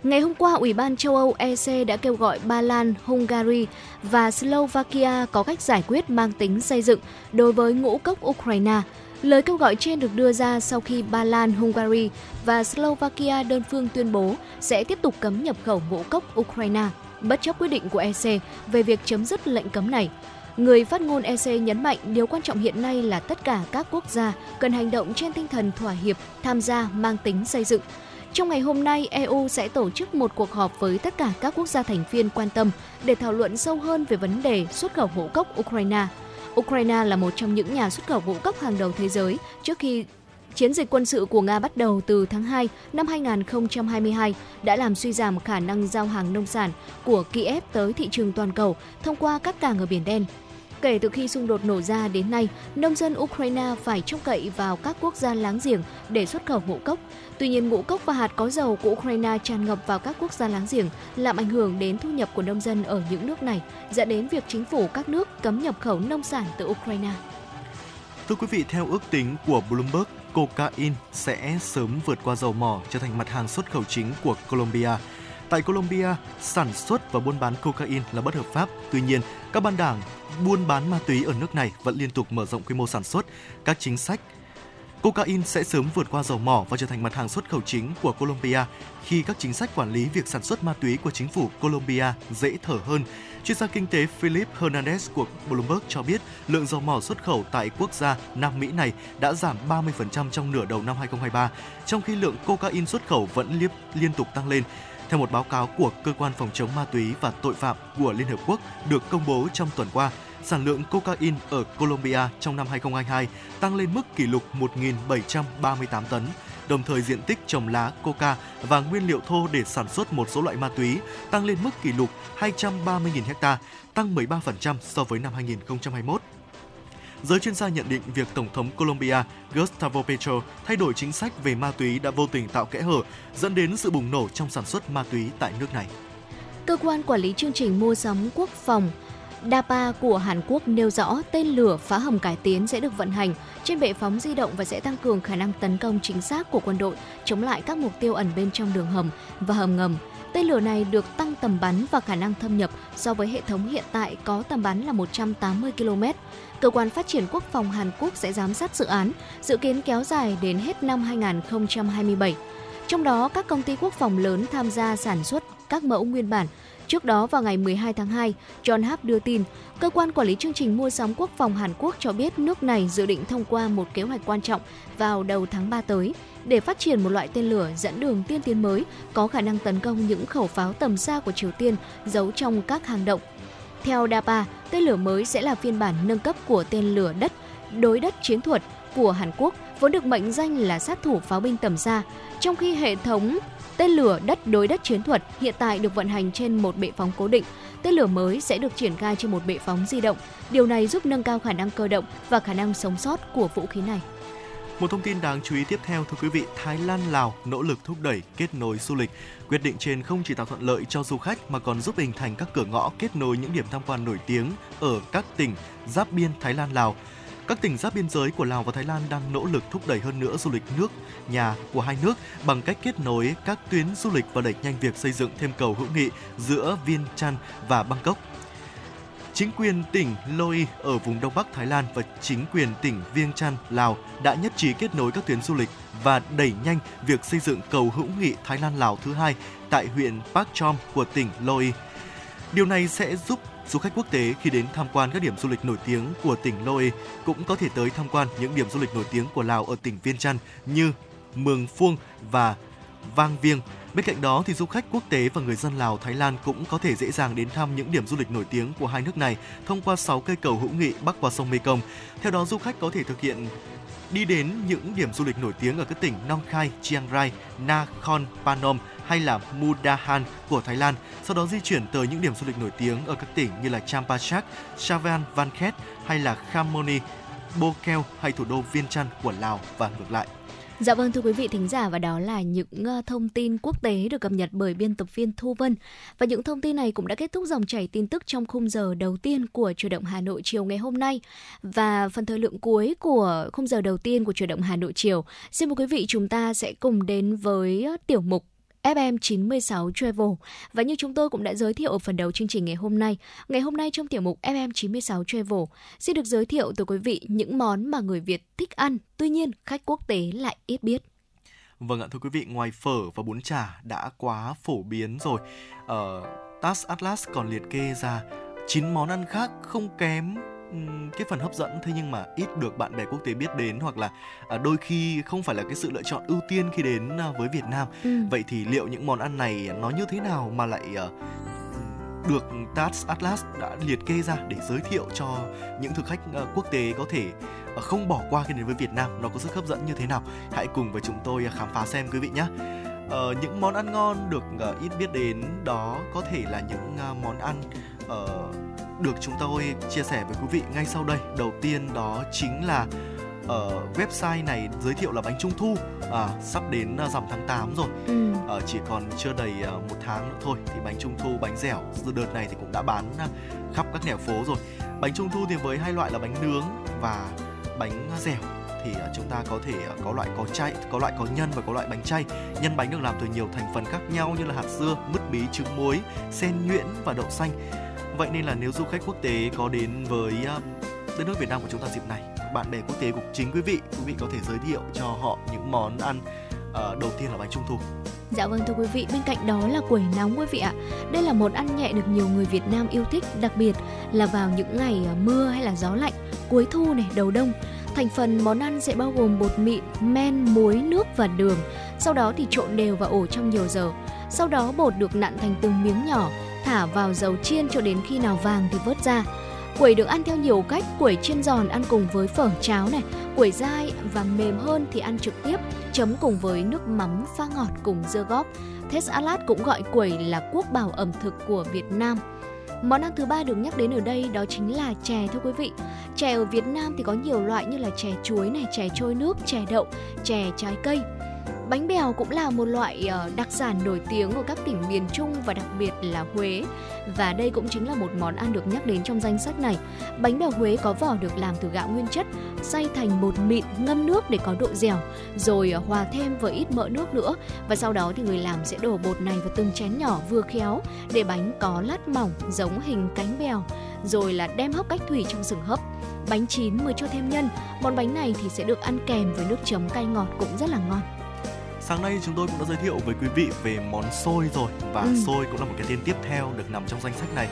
Ngày hôm qua, Ủy ban châu Âu EC đã kêu gọi Ba Lan, Hungary và Slovakia có cách giải quyết mang tính xây dựng đối với ngũ cốc Ukraine. Lời kêu gọi trên được đưa ra sau khi Ba Lan, Hungary và Slovakia đơn phương tuyên bố sẽ tiếp tục cấm nhập khẩu ngũ cốc Ukraine, bất chấp quyết định của EC về việc chấm dứt lệnh cấm này. Người phát ngôn EC nhấn mạnh điều quan trọng hiện nay là tất cả các quốc gia cần hành động trên tinh thần thỏa hiệp, tham gia mang tính xây dựng. Trong ngày hôm nay, EU sẽ tổ chức một cuộc họp với tất cả các quốc gia thành viên quan tâm để thảo luận sâu hơn về vấn đề xuất khẩu ngũ cốc Ukraine. Ukraine là một trong những nhà xuất khẩu ngũ cốc hàng đầu thế giới trước khi Chiến dịch quân sự của Nga bắt đầu từ tháng 2 năm 2022 đã làm suy giảm khả năng giao hàng nông sản của Kiev tới thị trường toàn cầu thông qua các cảng ở Biển Đen. Kể từ khi xung đột nổ ra đến nay, nông dân Ukraine phải trông cậy vào các quốc gia láng giềng để xuất khẩu ngũ cốc. Tuy nhiên, ngũ cốc và hạt có dầu của Ukraine tràn ngập vào các quốc gia láng giềng, làm ảnh hưởng đến thu nhập của nông dân ở những nước này, dẫn đến việc chính phủ các nước cấm nhập khẩu nông sản từ Ukraine. Thưa quý vị, theo ước tính của Bloomberg, cocaine sẽ sớm vượt qua dầu mỏ trở thành mặt hàng xuất khẩu chính của Colombia. Tại Colombia, sản xuất và buôn bán cocaine là bất hợp pháp. Tuy nhiên, các ban đảng buôn bán ma túy ở nước này vẫn liên tục mở rộng quy mô sản xuất. Các chính sách Cocaine sẽ sớm vượt qua dầu mỏ và trở thành mặt hàng xuất khẩu chính của Colombia khi các chính sách quản lý việc sản xuất ma túy của chính phủ Colombia dễ thở hơn. Chuyên gia kinh tế Philip Hernandez của Bloomberg cho biết lượng dầu mỏ xuất khẩu tại quốc gia Nam Mỹ này đã giảm 30% trong nửa đầu năm 2023, trong khi lượng cocaine xuất khẩu vẫn liên, liên tục tăng lên. Theo một báo cáo của Cơ quan Phòng chống ma túy và tội phạm của Liên Hợp Quốc được công bố trong tuần qua, sản lượng cocaine ở Colombia trong năm 2022 tăng lên mức kỷ lục 1.738 tấn, đồng thời diện tích trồng lá coca và nguyên liệu thô để sản xuất một số loại ma túy tăng lên mức kỷ lục 230.000 ha, tăng 13% so với năm 2021. Giới chuyên gia nhận định việc Tổng thống Colombia Gustavo Petro thay đổi chính sách về ma túy đã vô tình tạo kẽ hở, dẫn đến sự bùng nổ trong sản xuất ma túy tại nước này. Cơ quan quản lý chương trình mua sắm quốc phòng DAPA của Hàn Quốc nêu rõ tên lửa phá hầm cải tiến sẽ được vận hành trên bệ phóng di động và sẽ tăng cường khả năng tấn công chính xác của quân đội chống lại các mục tiêu ẩn bên trong đường hầm và hầm ngầm. Tên lửa này được tăng tầm bắn và khả năng thâm nhập so với hệ thống hiện tại có tầm bắn là 180 km. Cơ quan Phát triển Quốc phòng Hàn Quốc sẽ giám sát dự án, dự kiến kéo dài đến hết năm 2027. Trong đó, các công ty quốc phòng lớn tham gia sản xuất các mẫu nguyên bản Trước đó vào ngày 12 tháng 2, John Hap đưa tin, cơ quan quản lý chương trình mua sắm quốc phòng Hàn Quốc cho biết nước này dự định thông qua một kế hoạch quan trọng vào đầu tháng 3 tới để phát triển một loại tên lửa dẫn đường tiên tiến mới có khả năng tấn công những khẩu pháo tầm xa của Triều Tiên giấu trong các hang động. Theo DAPA, tên lửa mới sẽ là phiên bản nâng cấp của tên lửa đất đối đất chiến thuật của Hàn Quốc vốn được mệnh danh là sát thủ pháo binh tầm xa, trong khi hệ thống Tên lửa đất đối đất chiến thuật hiện tại được vận hành trên một bệ phóng cố định. Tên lửa mới sẽ được triển khai trên một bệ phóng di động. Điều này giúp nâng cao khả năng cơ động và khả năng sống sót của vũ khí này. Một thông tin đáng chú ý tiếp theo thưa quý vị, Thái Lan Lào nỗ lực thúc đẩy kết nối du lịch. Quyết định trên không chỉ tạo thuận lợi cho du khách mà còn giúp hình thành các cửa ngõ kết nối những điểm tham quan nổi tiếng ở các tỉnh giáp biên Thái Lan Lào. Các tỉnh giáp biên giới của Lào và Thái Lan đang nỗ lực thúc đẩy hơn nữa du lịch nước nhà của hai nước bằng cách kết nối các tuyến du lịch và đẩy nhanh việc xây dựng thêm cầu hữu nghị giữa Viên Chăn và Bangkok. Chính quyền tỉnh Loi ở vùng Đông Bắc Thái Lan và chính quyền tỉnh Viêng Chăn, Lào đã nhất trí kết nối các tuyến du lịch và đẩy nhanh việc xây dựng cầu hữu nghị Thái Lan-Lào thứ hai tại huyện park Chom của tỉnh Loi. Điều này sẽ giúp Du khách quốc tế khi đến tham quan các điểm du lịch nổi tiếng của tỉnh loi cũng có thể tới tham quan những điểm du lịch nổi tiếng của Lào ở tỉnh Viên Chăn như Mường Phuong và Vang Viêng. Bên cạnh đó thì du khách quốc tế và người dân Lào, Thái Lan cũng có thể dễ dàng đến thăm những điểm du lịch nổi tiếng của hai nước này thông qua 6 cây cầu hữu nghị bắc qua sông Mekong. Theo đó du khách có thể thực hiện đi đến những điểm du lịch nổi tiếng ở các tỉnh Nong Khai, Chiang Rai, Nakhon Panom hay là Mudahan của Thái Lan, sau đó di chuyển tới những điểm du lịch nổi tiếng ở các tỉnh như là Champachak, Van Khet hay là Khamoni, Bokeo hay thủ đô Viên Chăn của Lào và ngược lại. Dạ vâng thưa quý vị thính giả và đó là những ờ, thông tin quốc tế được cập nhật bởi biên tập viên Thu Vân. Và những thông tin này cũng đã kết thúc dòng chảy tin tức trong khung giờ đầu tiên của Chủ động Hà Nội chiều ngày hôm nay. Và phần thời lượng cuối của khung giờ đầu tiên của Chủ động Hà Nội chiều, xin mời quý vị chúng ta sẽ cùng đến với ờ, tiểu mục FM96 Travel. Và như chúng tôi cũng đã giới thiệu ở phần đầu chương trình ngày hôm nay, ngày hôm nay trong tiểu mục FM96 Travel sẽ được giới thiệu tới quý vị những món mà người Việt thích ăn, tuy nhiên khách quốc tế lại ít biết. Vâng ạ, thưa quý vị, ngoài phở và bún chả đã quá phổ biến rồi, ờ, ở uh, TAS Atlas còn liệt kê ra 9 món ăn khác không kém cái phần hấp dẫn thế nhưng mà ít được bạn bè quốc tế biết đến hoặc là à, đôi khi không phải là cái sự lựa chọn ưu tiên khi đến à, với Việt Nam. Ừ. Vậy thì liệu những món ăn này nó như thế nào mà lại uh, được TAS Atlas đã liệt kê ra để giới thiệu cho những thực khách uh, quốc tế có thể uh, không bỏ qua khi đến với Việt Nam nó có sức hấp dẫn như thế nào hãy cùng với chúng tôi khám phá xem quý vị nhé uh, những món ăn ngon được ít biết đến đó có thể là những món ăn uh, được chúng tôi chia sẻ với quý vị ngay sau đây. Đầu tiên đó chính là ở uh, website này giới thiệu là bánh trung thu. À, sắp đến uh, rằm tháng 8 rồi. Ừ. uh, chỉ còn chưa đầy một tháng nữa thôi thì bánh trung thu bánh dẻo đợt này thì cũng đã bán khắp các nẻo phố rồi. Bánh trung thu thì với hai loại là bánh nướng và bánh dẻo thì chúng ta có thể có loại có chay có loại có nhân và có loại bánh chay. Nhân bánh được làm từ nhiều thành phần khác nhau như là hạt dưa mứt bí trứng muối sen nhuyễn và đậu xanh Vậy nên là nếu du khách quốc tế có đến với à, đất nước Việt Nam của chúng ta dịp này, bạn bè quốc tế cũng chính quý vị, quý vị có thể giới thiệu cho họ những món ăn uh, đầu tiên là bánh trung thu. Dạ vâng thưa quý vị, bên cạnh đó là quẩy nóng quý vị ạ. Đây là một ăn nhẹ được nhiều người Việt Nam yêu thích, đặc biệt là vào những ngày à, mưa hay là gió lạnh, cuối thu này, đầu đông. Thành phần món ăn sẽ bao gồm bột mịn, men, muối, nước và đường. Sau đó thì trộn đều và ổ trong nhiều giờ. Sau đó bột được nặn thành từng miếng nhỏ, thả vào dầu chiên cho đến khi nào vàng thì vớt ra. Quẩy được ăn theo nhiều cách, quẩy chiên giòn ăn cùng với phở cháo này, quẩy dai và mềm hơn thì ăn trực tiếp, chấm cùng với nước mắm pha ngọt cùng dưa góp. Thế salad cũng gọi quẩy là quốc bảo ẩm thực của Việt Nam. Món ăn thứ ba được nhắc đến ở đây đó chính là chè thưa quý vị. Chè ở Việt Nam thì có nhiều loại như là chè chuối này, chè trôi nước, chè đậu, chè trái cây. Bánh bèo cũng là một loại ờ, đặc sản nổi tiếng của các tỉnh miền Trung và đặc biệt là Huế. Và đây cũng chính là một món ăn được nhắc đến trong danh sách này. Bánh bèo Huế có vỏ được làm từ gạo nguyên chất, xay thành bột mịn, ngâm nước để có độ dẻo, rồi ờ, hòa thêm với ít mỡ nước nữa. Và sau đó thì người làm sẽ đổ bột này vào từng chén nhỏ vừa khéo để bánh có lát mỏng giống hình cánh bèo, rồi là đem hấp cách thủy trong sừng hấp bánh chín mới cho thêm nhân. Món bánh này thì sẽ được ăn kèm với nước chấm cay ngọt cũng rất là ngon. Sáng nay chúng tôi cũng đã giới thiệu với quý vị về món xôi rồi và ừ. xôi cũng là một cái tên tiếp theo được nằm trong danh sách này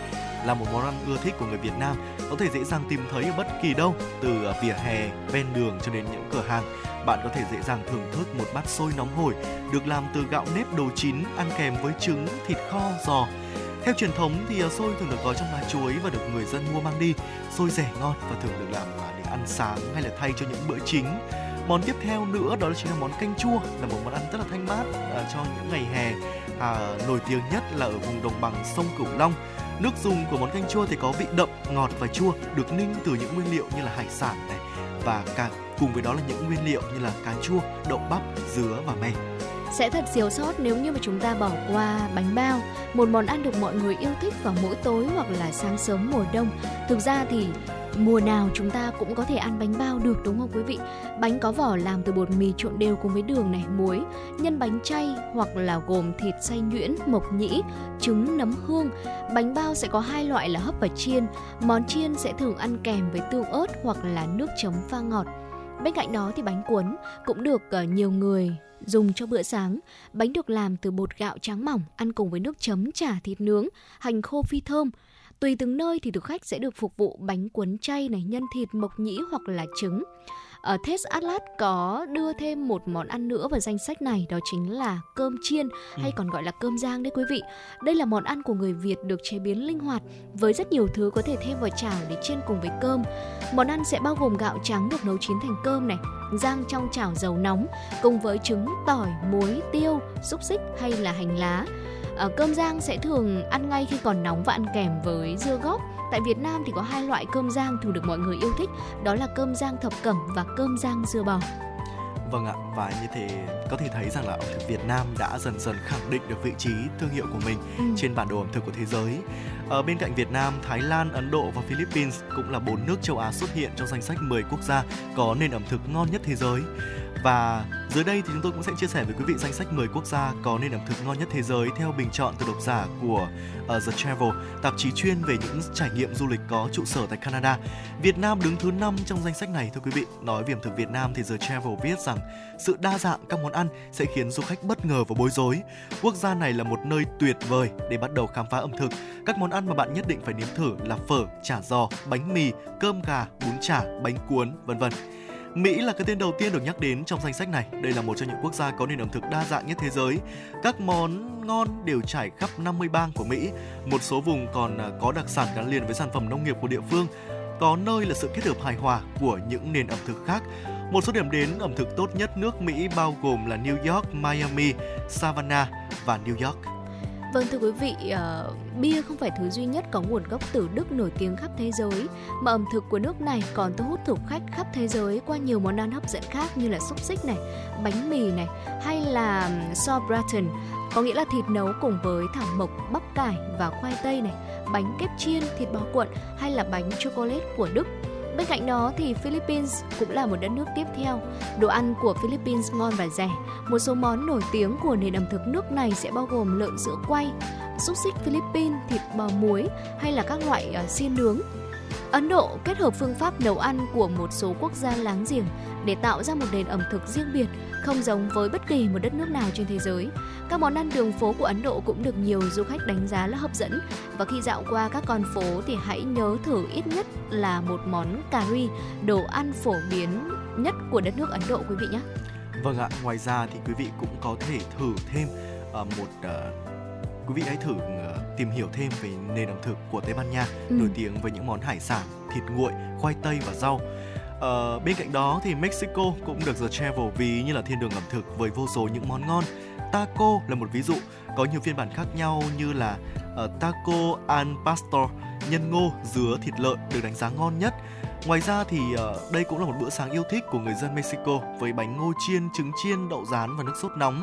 là một món ăn ưa thích của người Việt Nam có thể dễ dàng tìm thấy ở bất kỳ đâu từ à, vỉa hè, ven đường cho đến những cửa hàng. Bạn có thể dễ dàng thưởng thức một bát xôi nóng hổi được làm từ gạo nếp đồ chín ăn kèm với trứng, thịt kho, giò. Theo truyền thống thì à, xôi thường được gói trong lá chuối và được người dân mua mang đi. Xôi rẻ ngon và thường được làm à, để ăn sáng hay là thay cho những bữa chính món tiếp theo nữa đó chính là món canh chua là một món ăn rất là thanh mát à, cho những ngày hè à, nổi tiếng nhất là ở vùng đồng bằng sông cửu long nước dùng của món canh chua thì có vị đậm ngọt và chua được ninh từ những nguyên liệu như là hải sản này và cả cùng với đó là những nguyên liệu như là cà chua đậu bắp dứa và me sẽ thật thiếu sót nếu như mà chúng ta bỏ qua bánh bao, một món ăn được mọi người yêu thích vào mỗi tối hoặc là sáng sớm mùa đông. Thực ra thì mùa nào chúng ta cũng có thể ăn bánh bao được đúng không quý vị? Bánh có vỏ làm từ bột mì trộn đều cùng với đường này, muối, nhân bánh chay hoặc là gồm thịt xay nhuyễn, mộc nhĩ, trứng, nấm hương. Bánh bao sẽ có hai loại là hấp và chiên. Món chiên sẽ thường ăn kèm với tương ớt hoặc là nước chấm pha ngọt. Bên cạnh đó thì bánh cuốn cũng được ờ, nhiều người dùng cho bữa sáng. Bánh được làm từ bột gạo trắng mỏng, ăn cùng với nước chấm chả thịt nướng, hành khô phi thơm. Tùy từng nơi thì thực khách sẽ được phục vụ bánh cuốn chay này, nhân thịt, mộc nhĩ hoặc là trứng. Ở Test Atlas có đưa thêm một món ăn nữa vào danh sách này đó chính là cơm chiên hay ừ. còn gọi là cơm rang đấy quý vị. Đây là món ăn của người Việt được chế biến linh hoạt với rất nhiều thứ có thể thêm vào chảo để chiên cùng với cơm. Món ăn sẽ bao gồm gạo trắng được nấu chín thành cơm này, rang trong chảo dầu nóng cùng với trứng, tỏi, muối, tiêu, xúc xích hay là hành lá. À, cơm rang sẽ thường ăn ngay khi còn nóng và ăn kèm với dưa góp Tại Việt Nam thì có hai loại cơm rang thường được mọi người yêu thích, đó là cơm rang thập cẩm và cơm rang dưa bò. Vâng ạ, và như thế có thể thấy rằng là ẩm thực Việt Nam đã dần dần khẳng định được vị trí thương hiệu của mình ừ. trên bản đồ ẩm thực của thế giới. Ở bên cạnh Việt Nam, Thái Lan, Ấn Độ và Philippines cũng là bốn nước châu Á xuất hiện trong danh sách 10 quốc gia có nền ẩm thực ngon nhất thế giới. Và dưới đây thì chúng tôi cũng sẽ chia sẻ với quý vị danh sách 10 quốc gia có nền ẩm thực ngon nhất thế giới theo bình chọn từ độc giả của uh, The Travel, tạp chí chuyên về những trải nghiệm du lịch có trụ sở tại Canada. Việt Nam đứng thứ 5 trong danh sách này thưa quý vị. Nói về ẩm thực Việt Nam thì The Travel viết rằng sự đa dạng các món ăn sẽ khiến du khách bất ngờ và bối rối. Quốc gia này là một nơi tuyệt vời để bắt đầu khám phá ẩm thực. Các món ăn mà bạn nhất định phải nếm thử là phở, chả giò, bánh mì, cơm gà, bún chả, bánh cuốn, vân vân. Mỹ là cái tên đầu tiên được nhắc đến trong danh sách này. Đây là một trong những quốc gia có nền ẩm thực đa dạng nhất thế giới. Các món ngon đều trải khắp 50 bang của Mỹ. Một số vùng còn à, có đặc sản gắn liền với sản phẩm nông nghiệp của địa phương. Có nơi là sự kết hợp hài hòa của những nền ẩm thực khác. Một số điểm đến ẩm thực tốt nhất nước Mỹ bao gồm là New York, Miami, Savannah và New York. Vâng thưa quý vị, uh, bia không phải thứ duy nhất có nguồn gốc từ Đức nổi tiếng khắp thế giới, mà ẩm thực của nước này còn thu hút thực khách khắp thế giới qua nhiều món ăn hấp dẫn khác như là xúc xích này, bánh mì này, hay là sauerbraten, có nghĩa là thịt nấu cùng với thảo mộc, bắp cải và khoai tây này, bánh kép chiên, thịt bò cuộn hay là bánh chocolate của Đức. Bên cạnh đó thì Philippines cũng là một đất nước tiếp theo. Đồ ăn của Philippines ngon và rẻ. Một số món nổi tiếng của nền ẩm thực nước này sẽ bao gồm lợn sữa quay, xúc xích Philippines, thịt bò muối hay là các loại ờ, xiên nướng. Ấn Độ kết hợp phương pháp nấu ăn của một số quốc gia láng giềng để tạo ra một nền ẩm thực riêng biệt, không giống với bất kỳ một đất nước nào trên thế giới. Các món ăn đường phố của Ấn Độ cũng được nhiều du khách đánh giá là hấp dẫn và khi dạo qua các con phố thì hãy nhớ thử ít nhất là một món cà ri, đồ ăn phổ biến nhất của đất nước Ấn Độ quý vị nhé. Vâng ạ, ngoài ra thì quý vị cũng có thể thử thêm uh, một uh, quý vị hãy thử uh, tìm hiểu thêm về nền ẩm thực của Tây Ban Nha ừ. nổi tiếng với những món hải sản, thịt nguội, khoai tây và rau. Uh, bên cạnh đó thì Mexico cũng được The Travel ví như là thiên đường ẩm thực với vô số những món ngon. Taco là một ví dụ, có nhiều phiên bản khác nhau như là uh, taco al pastor, nhân ngô, dứa, thịt lợn được đánh giá ngon nhất. Ngoài ra thì uh, đây cũng là một bữa sáng yêu thích của người dân Mexico với bánh ngô chiên, trứng chiên, đậu rán và nước sốt nóng.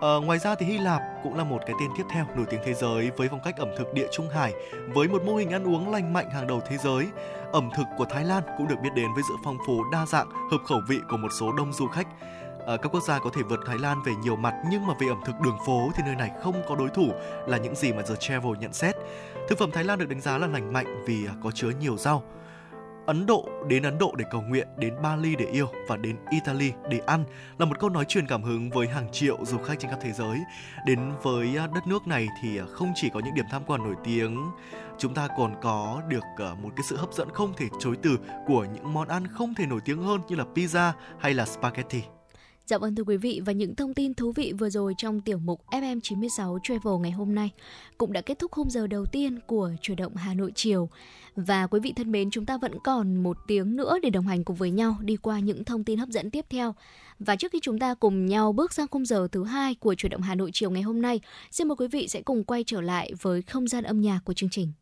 À, ngoài ra thì Hy Lạp cũng là một cái tên tiếp theo nổi tiếng thế giới với phong cách ẩm thực địa trung hải với một mô hình ăn uống lành mạnh hàng đầu thế giới. Ẩm thực của Thái Lan cũng được biết đến với sự phong phú đa dạng, hợp khẩu vị của một số đông du khách. À, các quốc gia có thể vượt Thái Lan về nhiều mặt nhưng mà về ẩm thực đường phố thì nơi này không có đối thủ là những gì mà The Travel nhận xét. Thực phẩm Thái Lan được đánh giá là lành mạnh vì à, có chứa nhiều rau. Ấn Độ đến Ấn Độ để cầu nguyện, đến Bali để yêu và đến Italy để ăn là một câu nói truyền cảm hứng với hàng triệu du khách trên khắp thế giới. Đến với à, đất nước này thì à, không chỉ có những điểm tham quan nổi tiếng, chúng ta còn có được à, một cái sự hấp dẫn không thể chối từ của những món ăn không thể nổi tiếng hơn như là pizza hay là spaghetti. Dạ vâng thưa quý vị và những thông tin thú vị vừa rồi trong tiểu mục FM96 Travel ngày hôm nay cũng đã kết thúc khung giờ đầu tiên của chủ động Hà Nội chiều. Và quý vị thân mến, chúng ta vẫn còn một tiếng nữa để đồng hành cùng với nhau đi qua những thông tin hấp dẫn tiếp theo. Và trước khi chúng ta cùng nhau bước sang khung giờ thứ hai của chuyển động Hà Nội chiều ngày hôm nay, xin mời quý vị sẽ cùng quay trở lại với không gian âm nhạc của chương trình.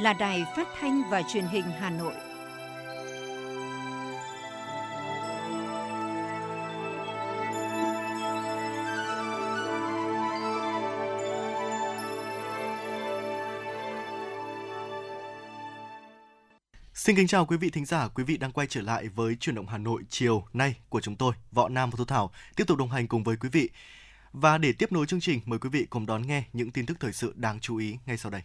Là Đài Phát thanh và Truyền hình Hà Nội. Xin kính chào quý vị thính giả, quý vị đang quay trở lại với chuyển động Hà Nội chiều nay của chúng tôi, Võ Nam và Thu Thảo, tiếp tục đồng hành cùng với quý vị. Và để tiếp nối chương trình, mời quý vị cùng đón nghe những tin tức thời sự đáng chú ý ngay sau đây.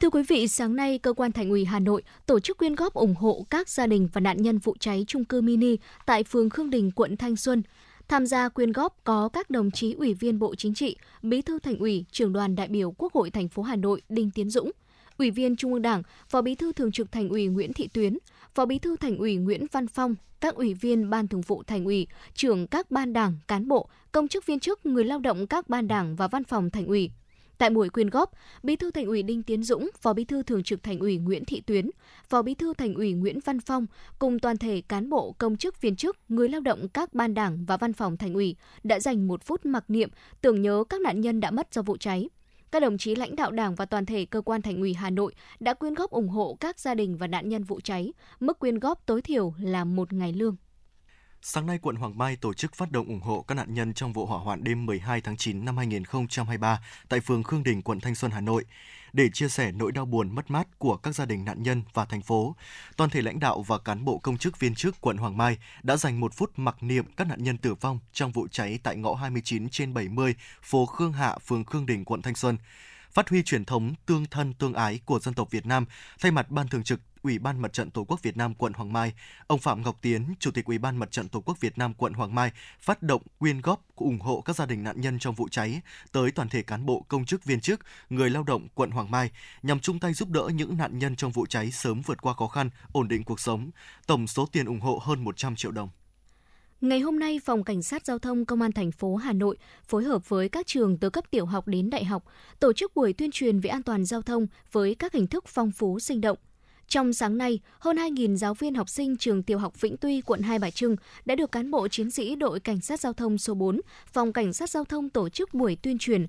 Thưa quý vị, sáng nay, Cơ quan Thành ủy Hà Nội tổ chức quyên góp ủng hộ các gia đình và nạn nhân vụ cháy trung cư mini tại phường Khương Đình, quận Thanh Xuân. Tham gia quyên góp có các đồng chí Ủy viên Bộ Chính trị, Bí thư Thành ủy, Trưởng đoàn đại biểu Quốc hội thành phố Hà Nội Đinh Tiến Dũng, Ủy viên Trung ương Đảng, Phó Bí thư Thường trực Thành ủy Nguyễn Thị Tuyến, Phó Bí thư Thành ủy Nguyễn Văn Phong, các ủy viên Ban Thường vụ Thành ủy, trưởng các ban đảng, cán bộ, công chức viên chức, người lao động các ban đảng và văn phòng Thành ủy, Tại buổi quyên góp, Bí thư Thành ủy Đinh Tiến Dũng, Phó Bí thư Thường trực Thành ủy Nguyễn Thị Tuyến, Phó Bí thư Thành ủy Nguyễn Văn Phong cùng toàn thể cán bộ, công chức, viên chức, người lao động các ban đảng và văn phòng Thành ủy đã dành một phút mặc niệm tưởng nhớ các nạn nhân đã mất do vụ cháy. Các đồng chí lãnh đạo Đảng và toàn thể cơ quan Thành ủy Hà Nội đã quyên góp ủng hộ các gia đình và nạn nhân vụ cháy. Mức quyên góp tối thiểu là một ngày lương. Sáng nay, quận Hoàng Mai tổ chức phát động ủng hộ các nạn nhân trong vụ hỏa hoạn đêm 12 tháng 9 năm 2023 tại phường Khương Đình, quận Thanh Xuân, Hà Nội. Để chia sẻ nỗi đau buồn mất mát của các gia đình nạn nhân và thành phố, toàn thể lãnh đạo và cán bộ công chức viên chức quận Hoàng Mai đã dành một phút mặc niệm các nạn nhân tử vong trong vụ cháy tại ngõ 29 trên 70 phố Khương Hạ, phường Khương Đình, quận Thanh Xuân phát huy truyền thống tương thân tương ái của dân tộc Việt Nam, thay mặt Ban Thường trực Ủy ban Mặt trận Tổ quốc Việt Nam quận Hoàng Mai, ông Phạm Ngọc Tiến, Chủ tịch Ủy ban Mặt trận Tổ quốc Việt Nam quận Hoàng Mai phát động quyên góp ủng hộ các gia đình nạn nhân trong vụ cháy tới toàn thể cán bộ, công chức, viên chức, người lao động quận Hoàng Mai nhằm chung tay giúp đỡ những nạn nhân trong vụ cháy sớm vượt qua khó khăn, ổn định cuộc sống. Tổng số tiền ủng hộ hơn 100 triệu đồng. Ngày hôm nay, Phòng Cảnh sát Giao thông Công an thành phố Hà Nội phối hợp với các trường từ cấp tiểu học đến đại học tổ chức buổi tuyên truyền về an toàn giao thông với các hình thức phong phú sinh động. Trong sáng nay, hơn 2.000 giáo viên học sinh trường tiểu học Vĩnh Tuy, quận Hai Bà Trưng đã được cán bộ chiến sĩ đội Cảnh sát Giao thông số 4, Phòng Cảnh sát Giao thông tổ chức buổi tuyên truyền.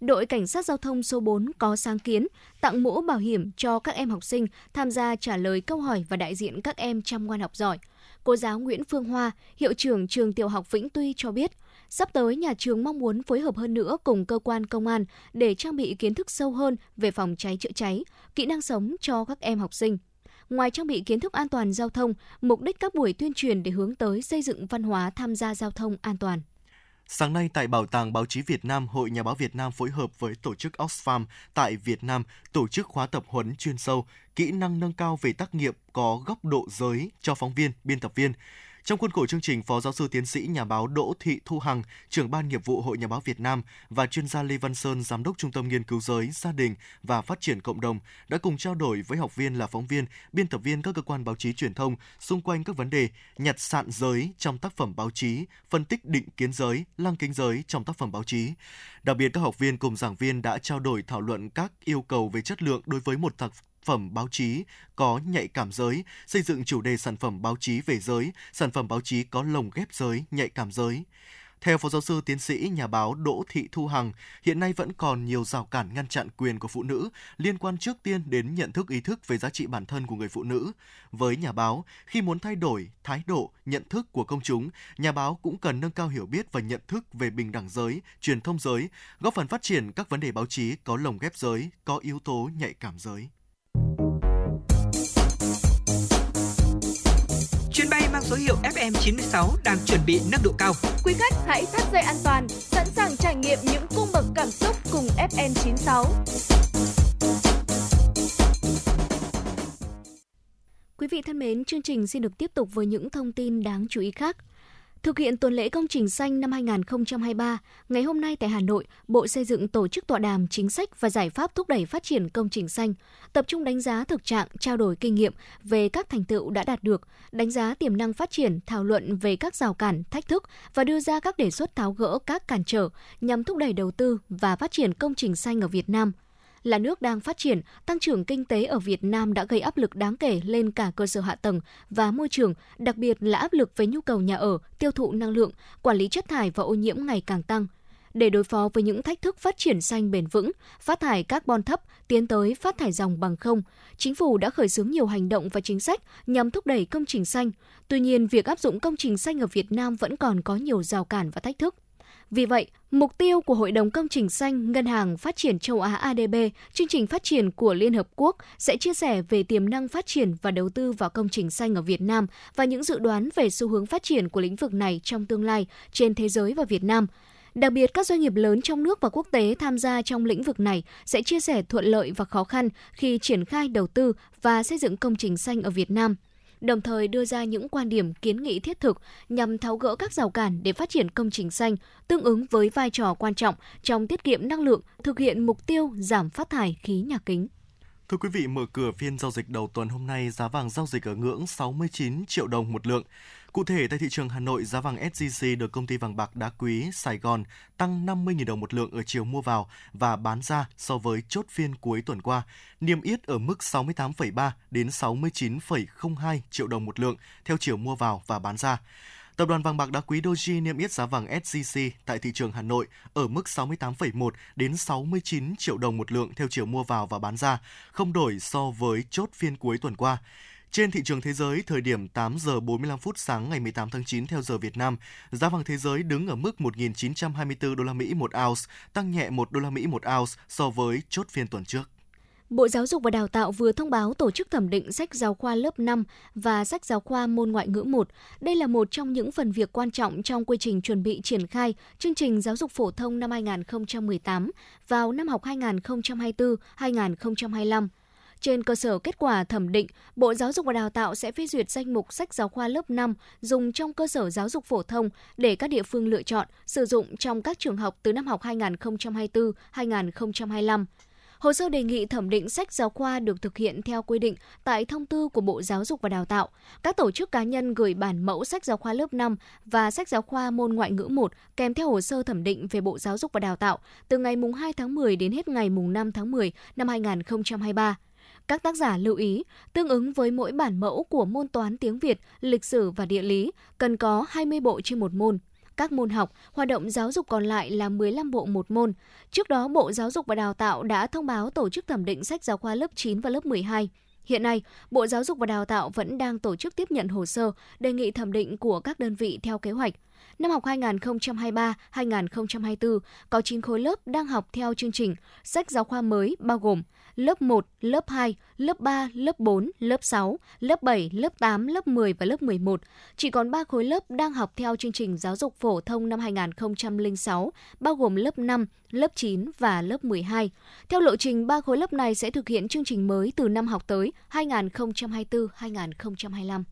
Đội Cảnh sát Giao thông số 4 có sáng kiến tặng mũ bảo hiểm cho các em học sinh tham gia trả lời câu hỏi và đại diện các em chăm ngoan học giỏi. Cô giáo Nguyễn Phương Hoa, hiệu trưởng trường tiểu học Vĩnh Tuy cho biết, Sắp tới, nhà trường mong muốn phối hợp hơn nữa cùng cơ quan công an để trang bị kiến thức sâu hơn về phòng cháy chữa cháy, kỹ năng sống cho các em học sinh. Ngoài trang bị kiến thức an toàn giao thông, mục đích các buổi tuyên truyền để hướng tới xây dựng văn hóa tham gia giao thông an toàn. Sáng nay tại Bảo tàng Báo chí Việt Nam, Hội Nhà báo Việt Nam phối hợp với tổ chức Oxfam tại Việt Nam tổ chức khóa tập huấn chuyên sâu kỹ năng nâng cao về tác nghiệp có góc độ giới cho phóng viên, biên tập viên. Trong khuôn khổ chương trình, Phó giáo sư tiến sĩ nhà báo Đỗ Thị Thu Hằng, trưởng ban nghiệp vụ Hội Nhà báo Việt Nam và chuyên gia Lê Văn Sơn, giám đốc Trung tâm Nghiên cứu giới, gia đình và phát triển cộng đồng đã cùng trao đổi với học viên là phóng viên, biên tập viên các cơ quan báo chí truyền thông xung quanh các vấn đề nhặt sạn giới trong tác phẩm báo chí, phân tích định kiến giới, lăng kính giới trong tác phẩm báo chí. Đặc biệt các học viên cùng giảng viên đã trao đổi thảo luận các yêu cầu về chất lượng đối với một tác phẩm báo chí có nhạy cảm giới, xây dựng chủ đề sản phẩm báo chí về giới, sản phẩm báo chí có lồng ghép giới, nhạy cảm giới. Theo Phó Giáo sư Tiến sĩ nhà báo Đỗ Thị Thu Hằng, hiện nay vẫn còn nhiều rào cản ngăn chặn quyền của phụ nữ liên quan trước tiên đến nhận thức ý thức về giá trị bản thân của người phụ nữ. Với nhà báo, khi muốn thay đổi thái độ, nhận thức của công chúng, nhà báo cũng cần nâng cao hiểu biết và nhận thức về bình đẳng giới, truyền thông giới, góp phần phát triển các vấn đề báo chí có lồng ghép giới, có yếu tố nhạy cảm giới. Số hiệu FM96 đang chuẩn bị nâng độ cao. Quý khách hãy thắt dây an toàn, sẵn sàng trải nghiệm những cung bậc cảm xúc cùng VN96. Quý vị thân mến, chương trình xin được tiếp tục với những thông tin đáng chú ý khác. Thực hiện tuần lễ công trình xanh năm 2023, ngày hôm nay tại Hà Nội, Bộ Xây dựng tổ chức tọa đàm chính sách và giải pháp thúc đẩy phát triển công trình xanh, tập trung đánh giá thực trạng, trao đổi kinh nghiệm về các thành tựu đã đạt được, đánh giá tiềm năng phát triển, thảo luận về các rào cản, thách thức và đưa ra các đề xuất tháo gỡ các cản trở nhằm thúc đẩy đầu tư và phát triển công trình xanh ở Việt Nam – là nước đang phát triển, tăng trưởng kinh tế ở Việt Nam đã gây áp lực đáng kể lên cả cơ sở hạ tầng và môi trường, đặc biệt là áp lực với nhu cầu nhà ở, tiêu thụ năng lượng, quản lý chất thải và ô nhiễm ngày càng tăng để đối phó với những thách thức phát triển xanh bền vững, phát thải carbon thấp, tiến tới phát thải dòng bằng không, chính phủ đã khởi xướng nhiều hành động và chính sách nhằm thúc đẩy công trình xanh. Tuy nhiên, việc áp dụng công trình xanh ở Việt Nam vẫn còn có nhiều rào cản và thách thức. Vì vậy, mục tiêu của Hội đồng Công trình Xanh Ngân hàng Phát triển châu Á ADB, chương trình phát triển của Liên Hợp Quốc sẽ chia sẻ về tiềm năng phát triển và đầu tư vào công trình xanh ở Việt Nam và những dự đoán về xu hướng phát triển của lĩnh vực này trong tương lai trên thế giới và Việt Nam. Đặc biệt, các doanh nghiệp lớn trong nước và quốc tế tham gia trong lĩnh vực này sẽ chia sẻ thuận lợi và khó khăn khi triển khai đầu tư và xây dựng công trình xanh ở Việt Nam – đồng thời đưa ra những quan điểm kiến nghị thiết thực nhằm tháo gỡ các rào cản để phát triển công trình xanh, tương ứng với vai trò quan trọng trong tiết kiệm năng lượng, thực hiện mục tiêu giảm phát thải khí nhà kính. Thưa quý vị, mở cửa phiên giao dịch đầu tuần hôm nay, giá vàng giao dịch ở ngưỡng 69 triệu đồng một lượng. Cụ thể, tại thị trường Hà Nội, giá vàng SJC được công ty vàng bạc đá quý Sài Gòn tăng 50.000 đồng một lượng ở chiều mua vào và bán ra so với chốt phiên cuối tuần qua, niêm yết ở mức 68,3 đến 69,02 triệu đồng một lượng theo chiều mua vào và bán ra. Tập đoàn vàng bạc đá quý Doji niêm yết giá vàng SJC tại thị trường Hà Nội ở mức 68,1 đến 69 triệu đồng một lượng theo chiều mua vào và bán ra, không đổi so với chốt phiên cuối tuần qua. Trên thị trường thế giới, thời điểm 8 giờ 45 phút sáng ngày 18 tháng 9 theo giờ Việt Nam, giá vàng thế giới đứng ở mức 1.924 đô la Mỹ một ounce, tăng nhẹ 1 đô la Mỹ một ounce so với chốt phiên tuần trước. Bộ Giáo dục và Đào tạo vừa thông báo tổ chức thẩm định sách giáo khoa lớp 5 và sách giáo khoa môn ngoại ngữ 1. Đây là một trong những phần việc quan trọng trong quy trình chuẩn bị triển khai chương trình giáo dục phổ thông năm 2018 vào năm học 2024-2025. Trên cơ sở kết quả thẩm định, Bộ Giáo dục và Đào tạo sẽ phê duyệt danh mục sách giáo khoa lớp 5 dùng trong cơ sở giáo dục phổ thông để các địa phương lựa chọn sử dụng trong các trường học từ năm học 2024-2025. Hồ sơ đề nghị thẩm định sách giáo khoa được thực hiện theo quy định tại thông tư của Bộ Giáo dục và Đào tạo. Các tổ chức cá nhân gửi bản mẫu sách giáo khoa lớp 5 và sách giáo khoa môn ngoại ngữ 1 kèm theo hồ sơ thẩm định về Bộ Giáo dục và Đào tạo từ ngày 2 tháng 10 đến hết ngày 5 tháng 10 năm 2023. Các tác giả lưu ý, tương ứng với mỗi bản mẫu của môn toán tiếng Việt, lịch sử và địa lý, cần có 20 bộ trên một môn. Các môn học, hoạt động giáo dục còn lại là 15 bộ một môn. Trước đó, Bộ Giáo dục và Đào tạo đã thông báo tổ chức thẩm định sách giáo khoa lớp 9 và lớp 12. Hiện nay, Bộ Giáo dục và Đào tạo vẫn đang tổ chức tiếp nhận hồ sơ đề nghị thẩm định của các đơn vị theo kế hoạch. Năm học 2023-2024 có 9 khối lớp đang học theo chương trình sách giáo khoa mới bao gồm lớp 1, lớp 2, lớp 3, lớp 4, lớp 6, lớp 7, lớp 8, lớp 10 và lớp 11. Chỉ còn 3 khối lớp đang học theo chương trình giáo dục phổ thông năm 2006, bao gồm lớp 5, lớp 9 và lớp 12. Theo lộ trình, 3 khối lớp này sẽ thực hiện chương trình mới từ năm học tới 2024-2025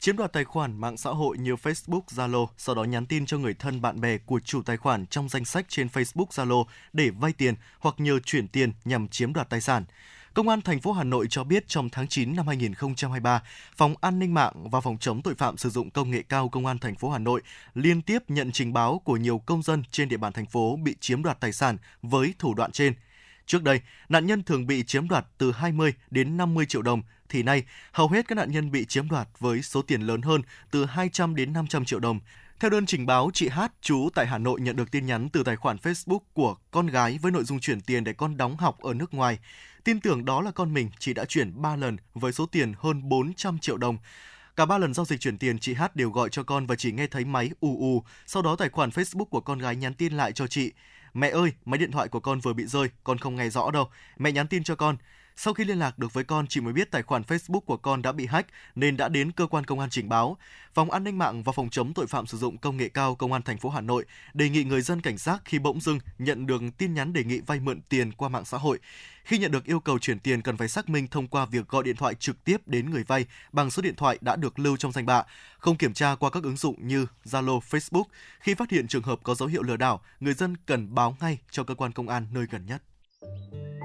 chiếm đoạt tài khoản mạng xã hội như Facebook, Zalo, sau đó nhắn tin cho người thân bạn bè của chủ tài khoản trong danh sách trên Facebook, Zalo để vay tiền hoặc nhờ chuyển tiền nhằm chiếm đoạt tài sản. Công an thành phố Hà Nội cho biết trong tháng 9 năm 2023, Phòng An ninh mạng và Phòng chống tội phạm sử dụng công nghệ cao Công an thành phố Hà Nội liên tiếp nhận trình báo của nhiều công dân trên địa bàn thành phố bị chiếm đoạt tài sản với thủ đoạn trên. Trước đây, nạn nhân thường bị chiếm đoạt từ 20 đến 50 triệu đồng thì nay hầu hết các nạn nhân bị chiếm đoạt với số tiền lớn hơn từ 200 đến 500 triệu đồng. Theo đơn trình báo, chị Hát, chú tại Hà Nội nhận được tin nhắn từ tài khoản Facebook của con gái với nội dung chuyển tiền để con đóng học ở nước ngoài. Tin tưởng đó là con mình, chị đã chuyển 3 lần với số tiền hơn 400 triệu đồng. Cả ba lần giao dịch chuyển tiền, chị Hát đều gọi cho con và chỉ nghe thấy máy ù ù. Sau đó tài khoản Facebook của con gái nhắn tin lại cho chị. Mẹ ơi, máy điện thoại của con vừa bị rơi, con không nghe rõ đâu. Mẹ nhắn tin cho con. Sau khi liên lạc được với con, chị mới biết tài khoản Facebook của con đã bị hack nên đã đến cơ quan công an trình báo. Phòng An ninh mạng và Phòng chống tội phạm sử dụng công nghệ cao Công an thành phố Hà Nội đề nghị người dân cảnh giác khi bỗng dưng nhận được tin nhắn đề nghị vay mượn tiền qua mạng xã hội. Khi nhận được yêu cầu chuyển tiền cần phải xác minh thông qua việc gọi điện thoại trực tiếp đến người vay bằng số điện thoại đã được lưu trong danh bạ, không kiểm tra qua các ứng dụng như Zalo, Facebook. Khi phát hiện trường hợp có dấu hiệu lừa đảo, người dân cần báo ngay cho cơ quan công an nơi gần nhất.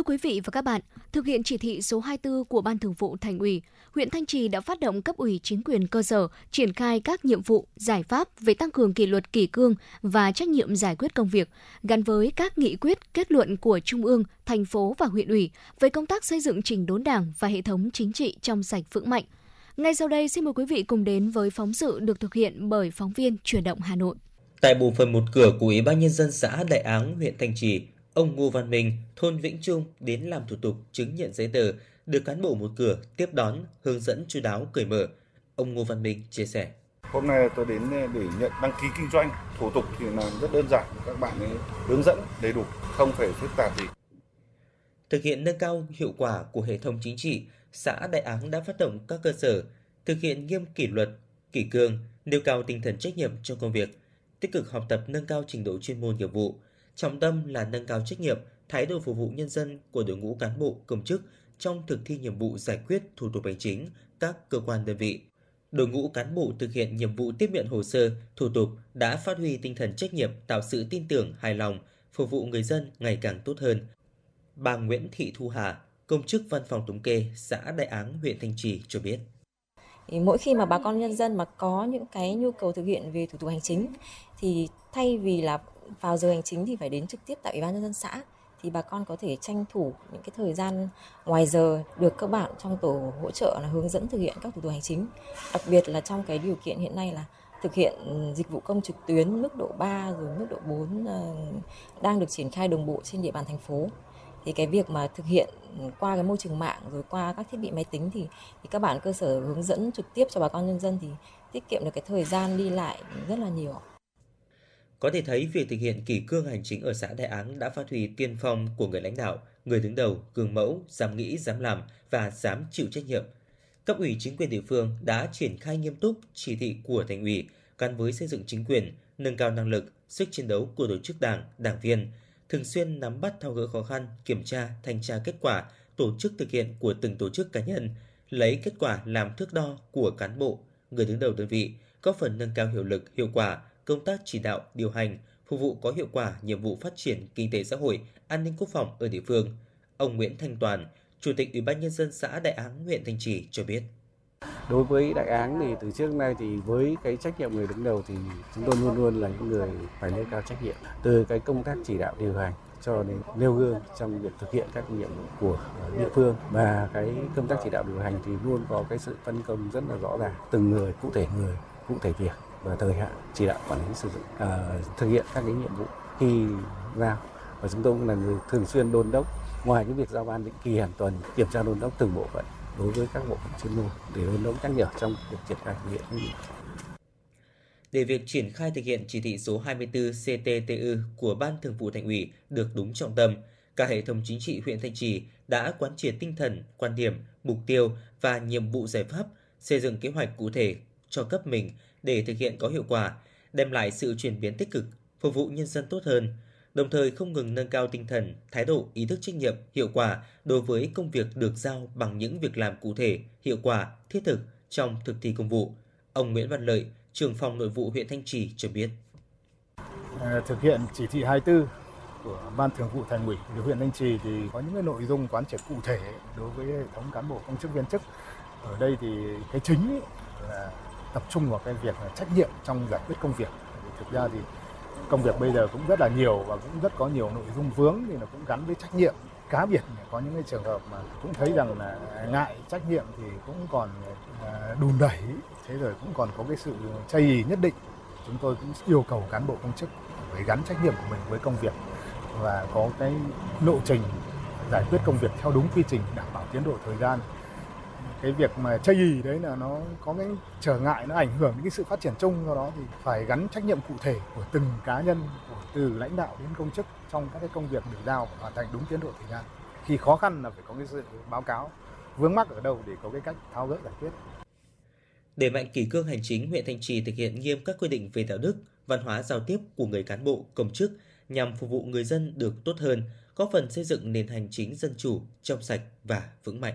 Thưa quý vị và các bạn, thực hiện chỉ thị số 24 của Ban Thường vụ Thành ủy, huyện Thanh Trì đã phát động cấp ủy chính quyền cơ sở triển khai các nhiệm vụ, giải pháp về tăng cường kỷ luật kỷ cương và trách nhiệm giải quyết công việc gắn với các nghị quyết, kết luận của Trung ương, thành phố và huyện ủy về công tác xây dựng chỉnh đốn Đảng và hệ thống chính trị trong sạch vững mạnh. Ngay sau đây xin mời quý vị cùng đến với phóng sự được thực hiện bởi phóng viên Chuyển động Hà Nội. Tại bộ phận một cửa của Ủy ban nhân dân xã Đại Áng, huyện Thanh Trì, ông Ngô Văn Minh, thôn Vĩnh Trung đến làm thủ tục chứng nhận giấy tờ, được cán bộ một cửa tiếp đón, hướng dẫn chu đáo cởi mở. Ông Ngô Văn Minh chia sẻ. Hôm nay tôi đến để nhận đăng ký kinh doanh, thủ tục thì là rất đơn giản, các bạn ấy hướng dẫn đầy đủ, không phải phức tạp gì. Thực hiện nâng cao hiệu quả của hệ thống chính trị, xã Đại Áng đã phát động các cơ sở thực hiện nghiêm kỷ luật, kỷ cương, nêu cao tinh thần trách nhiệm trong công việc, tích cực học tập nâng cao trình độ chuyên môn nghiệp vụ, trọng tâm là nâng cao trách nhiệm, thái độ phục vụ nhân dân của đội ngũ cán bộ, công chức trong thực thi nhiệm vụ giải quyết thủ tục hành chính các cơ quan đơn vị. Đội ngũ cán bộ thực hiện nhiệm vụ tiếp nhận hồ sơ, thủ tục đã phát huy tinh thần trách nhiệm, tạo sự tin tưởng, hài lòng, phục vụ người dân ngày càng tốt hơn. Bà Nguyễn Thị Thu Hà, công chức văn phòng thống kê xã Đại Áng, huyện Thanh Trì cho biết. Mỗi khi mà bà con nhân dân mà có những cái nhu cầu thực hiện về thủ tục hành chính thì thay vì là vào giờ hành chính thì phải đến trực tiếp tại ủy ban nhân dân xã thì bà con có thể tranh thủ những cái thời gian ngoài giờ được các bạn trong tổ hỗ trợ là hướng dẫn thực hiện các thủ tục hành chính. Đặc biệt là trong cái điều kiện hiện nay là thực hiện dịch vụ công trực tuyến mức độ 3 rồi mức độ 4 ờ, đang được triển khai đồng bộ trên địa bàn thành phố. Thì cái việc mà thực hiện qua cái môi trường mạng rồi qua các thiết bị máy tính thì, thì các bạn cơ sở hướng dẫn trực tiếp cho bà con nhân dân thì tiết kiệm được cái thời gian đi lại rất là nhiều. Có thể thấy việc thực hiện kỷ cương hành chính ở xã Đại Áng đã phát huy tiên phong của người lãnh đạo, người đứng đầu, gương mẫu, dám nghĩ, dám làm và dám chịu trách nhiệm. Cấp ủy chính quyền địa phương đã triển khai nghiêm túc chỉ thị của thành ủy gắn với xây dựng chính quyền, nâng cao năng lực, sức chiến đấu của tổ chức đảng, đảng viên, thường xuyên nắm bắt thao gỡ khó khăn, kiểm tra, thanh tra kết quả, tổ chức thực hiện của từng tổ chức cá nhân, lấy kết quả làm thước đo của cán bộ, người đứng đầu đơn vị, góp phần nâng cao hiệu lực, hiệu quả công tác chỉ đạo, điều hành, phục vụ có hiệu quả nhiệm vụ phát triển kinh tế xã hội, an ninh quốc phòng ở địa phương. Ông Nguyễn Thanh Toàn, Chủ tịch Ủy ban nhân dân xã Đại Áng, huyện Thanh Trì cho biết. Đối với Đại Áng thì từ trước nay thì với cái trách nhiệm người đứng đầu thì chúng tôi luôn luôn là những người phải nêu cao trách nhiệm từ cái công tác chỉ đạo điều hành cho đến nêu gương trong việc thực hiện các nhiệm vụ của địa phương và cái công tác chỉ đạo điều hành thì luôn có cái sự phân công rất là rõ ràng từng người cụ thể người cụ thể việc và thời hạn chỉ đạo quản lý sử dụng uh, thực hiện các cái nhiệm vụ khi giao. Và chúng tôi cũng là người thường xuyên đôn đốc. Ngoài cái việc giao ban định kỳ hàng tuần kiểm tra đôn đốc từng bộ phận đối với các bộ phận chuyên môn để đôn đốc nhắc nhở trong việc triển khai thực hiện để việc triển khai thực hiện chỉ thị số 24 CTTU của Ban Thường vụ Thành ủy được đúng trọng tâm, cả hệ thống chính trị huyện Thanh Trì đã quán triệt tinh thần, quan điểm, mục tiêu và nhiệm vụ giải pháp, xây dựng kế hoạch cụ thể cho cấp mình để thực hiện có hiệu quả, đem lại sự chuyển biến tích cực, phục vụ nhân dân tốt hơn, đồng thời không ngừng nâng cao tinh thần, thái độ, ý thức trách nhiệm, hiệu quả đối với công việc được giao bằng những việc làm cụ thể, hiệu quả, thiết thực trong thực thi công vụ. Ông Nguyễn Văn Lợi, trưởng phòng nội vụ huyện Thanh Trì cho biết. À, thực hiện chỉ thị 24 của Ban Thường vụ Thành ủy huyện Thanh Trì thì có những cái nội dung quán triệt cụ thể đối với hệ thống cán bộ công chức viên chức. Ở đây thì cái chính là tập trung vào cái việc là trách nhiệm trong giải quyết công việc. Thực ra thì công việc bây giờ cũng rất là nhiều và cũng rất có nhiều nội dung vướng thì nó cũng gắn với trách nhiệm cá biệt. Có những cái trường hợp mà cũng thấy rằng là ngại trách nhiệm thì cũng còn à, đùn đẩy. Thế rồi cũng còn có cái sự chây ý nhất định. Chúng tôi cũng yêu cầu cán bộ công chức phải gắn trách nhiệm của mình với công việc và có cái lộ trình giải quyết công việc theo đúng quy trình, đảm bảo tiến độ thời gian cái việc mà chây ý đấy là nó có cái trở ngại nó ảnh hưởng đến cái sự phát triển chung do đó thì phải gắn trách nhiệm cụ thể của từng cá nhân của từ lãnh đạo đến công chức trong các cái công việc được giao hoàn thành đúng tiến độ thời gian khi khó khăn là phải có cái sự báo cáo vướng mắc ở đâu để có cái cách tháo gỡ giải quyết để mạnh kỷ cương hành chính, huyện Thanh Trì thực hiện nghiêm các quy định về đạo đức, văn hóa giao tiếp của người cán bộ, công chức nhằm phục vụ người dân được tốt hơn, góp phần xây dựng nền hành chính dân chủ, trong sạch và vững mạnh.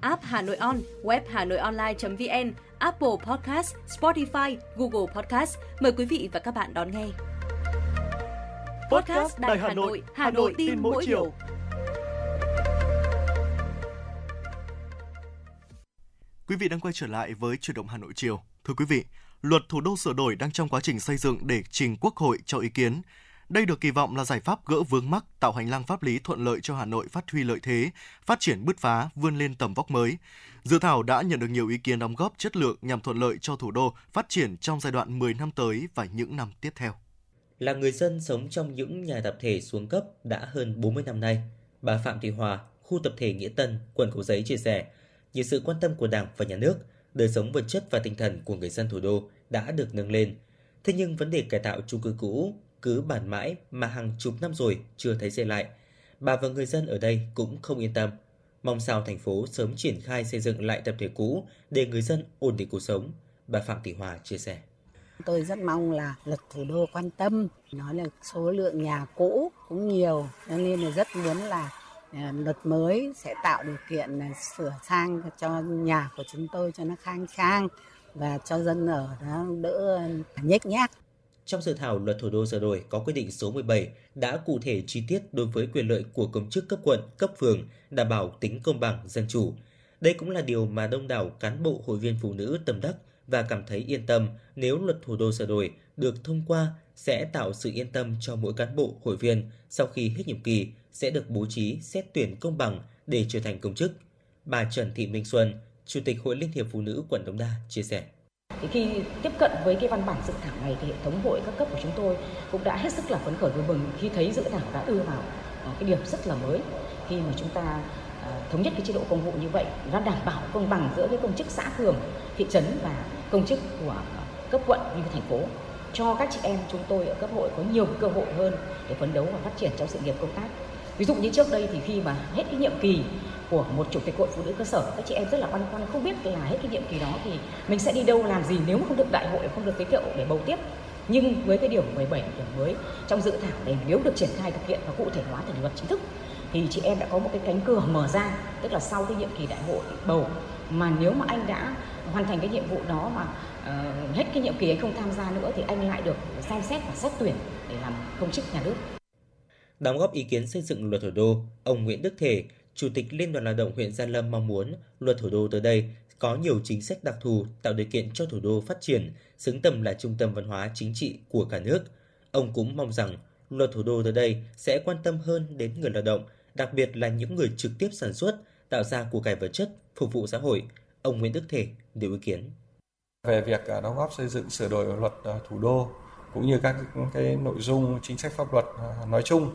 app Hà Nội On, web Hà Nội Online.vn, Apple Podcast, Spotify, Google Podcast. Mời quý vị và các bạn đón nghe. Podcast Đài Hà Nội, Hà Nội tin mỗi chiều. Quý vị đang quay trở lại với chuyển động Hà Nội chiều. Thưa quý vị, luật thủ đô sửa đổi đang trong quá trình xây dựng để trình Quốc hội cho ý kiến. Đây được kỳ vọng là giải pháp gỡ vướng mắc, tạo hành lang pháp lý thuận lợi cho Hà Nội phát huy lợi thế, phát triển bứt phá, vươn lên tầm vóc mới. Dự thảo đã nhận được nhiều ý kiến đóng góp chất lượng nhằm thuận lợi cho thủ đô phát triển trong giai đoạn 10 năm tới và những năm tiếp theo. Là người dân sống trong những nhà tập thể xuống cấp đã hơn 40 năm nay, bà Phạm Thị Hòa, khu tập thể Nghĩa Tân, quận Cầu Giấy chia sẻ, nhờ sự quan tâm của Đảng và Nhà nước, đời sống vật chất và tinh thần của người dân thủ đô đã được nâng lên. Thế nhưng vấn đề cải tạo chung cư cũ cứ bản mãi mà hàng chục năm rồi chưa thấy xây lại. Bà và người dân ở đây cũng không yên tâm. mong sao thành phố sớm triển khai xây dựng lại tập thể cũ để người dân ổn định cuộc sống. Bà Phạm Thị Hòa chia sẻ. Tôi rất mong là luật thủ đô quan tâm, nói là số lượng nhà cũ cũng nhiều, nên là rất muốn là à, luật mới sẽ tạo điều kiện sửa sang cho nhà của chúng tôi cho nó khang trang và cho dân ở đó đỡ nhếch nhác. Trong dự thảo luật thủ đô sửa đổi có quy định số 17 đã cụ thể chi tiết đối với quyền lợi của công chức cấp quận, cấp phường, đảm bảo tính công bằng, dân chủ. Đây cũng là điều mà đông đảo cán bộ hội viên phụ nữ tâm đắc và cảm thấy yên tâm nếu luật thủ đô sửa đổi được thông qua sẽ tạo sự yên tâm cho mỗi cán bộ hội viên sau khi hết nhiệm kỳ sẽ được bố trí xét tuyển công bằng để trở thành công chức. Bà Trần Thị Minh Xuân, Chủ tịch Hội Liên hiệp Phụ nữ quận Đống Đa chia sẻ. Thì khi tiếp cận với cái văn bản dự thảo này thì hệ thống hội các cấp của chúng tôi cũng đã hết sức là phấn khởi vui mừng khi thấy dự thảo đã đưa vào ờ, cái điểm rất là mới. Khi mà chúng ta ờ, thống nhất cái chế độ công vụ như vậy nó đảm bảo công bằng giữa cái công chức xã phường, thị trấn và công chức của cấp quận như thành phố, cho các chị em chúng tôi ở cấp hội có nhiều cơ hội hơn để phấn đấu và phát triển trong sự nghiệp công tác. Ví dụ như trước đây thì khi mà hết cái nhiệm kỳ của một chủ tịch hội phụ nữ cơ sở. Các chị em rất là băn khoăn không biết là hết cái nhiệm kỳ đó thì mình sẽ đi đâu làm gì nếu mà không được đại hội không được giới thiệu để bầu tiếp. Nhưng với cái điều 17 điểm mới trong dự thảo này nếu được triển khai thực hiện và cụ thể hóa thành luật chính thức thì chị em đã có một cái cánh cửa mở ra. Tức là sau cái nhiệm kỳ đại hội bầu mà nếu mà anh đã hoàn thành cái nhiệm vụ đó mà uh, hết cái nhiệm kỳ anh không tham gia nữa thì anh lại được xem xét và xét tuyển để làm công chức nhà nước. Đóng góp ý kiến xây dựng luật thủ đô, ông Nguyễn Đức Thể, Chủ tịch Liên đoàn Lao động huyện Gia Lâm mong muốn luật thủ đô tới đây có nhiều chính sách đặc thù tạo điều kiện cho thủ đô phát triển, xứng tầm là trung tâm văn hóa chính trị của cả nước. Ông cũng mong rằng luật thủ đô tới đây sẽ quan tâm hơn đến người lao động, đặc biệt là những người trực tiếp sản xuất, tạo ra của cải vật chất, phục vụ xã hội. Ông Nguyễn Đức Thể nêu ý kiến. Về việc à, đóng góp xây dựng sửa đổi luật à, thủ đô cũng như các cái nội dung chính sách pháp luật à, nói chung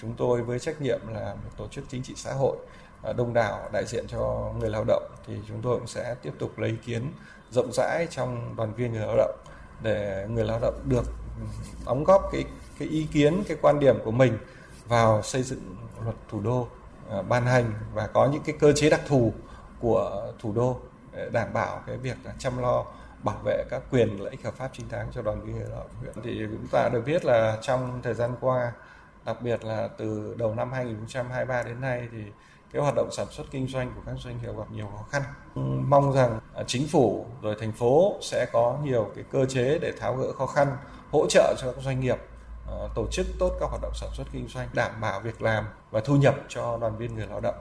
chúng tôi với trách nhiệm là một tổ chức chính trị xã hội à, đông đảo đại diện cho người lao động, thì chúng tôi cũng sẽ tiếp tục lấy ý kiến rộng rãi trong đoàn viên người lao động để người lao động được đóng góp cái cái ý kiến, cái quan điểm của mình vào xây dựng luật thủ đô à, ban hành và có những cái cơ chế đặc thù của thủ đô để đảm bảo cái việc là chăm lo bảo vệ các quyền lợi ích hợp pháp chính đáng cho đoàn viên người lao động. Huyện thì chúng ta được biết là trong thời gian qua đặc biệt là từ đầu năm 2023 đến nay thì cái hoạt động sản xuất kinh doanh của các doanh nghiệp gặp nhiều khó khăn. Mong rằng à, chính phủ rồi thành phố sẽ có nhiều cái cơ chế để tháo gỡ khó khăn, hỗ trợ cho các doanh nghiệp à, tổ chức tốt các hoạt động sản xuất kinh doanh, đảm bảo việc làm và thu nhập cho đoàn viên người lao động.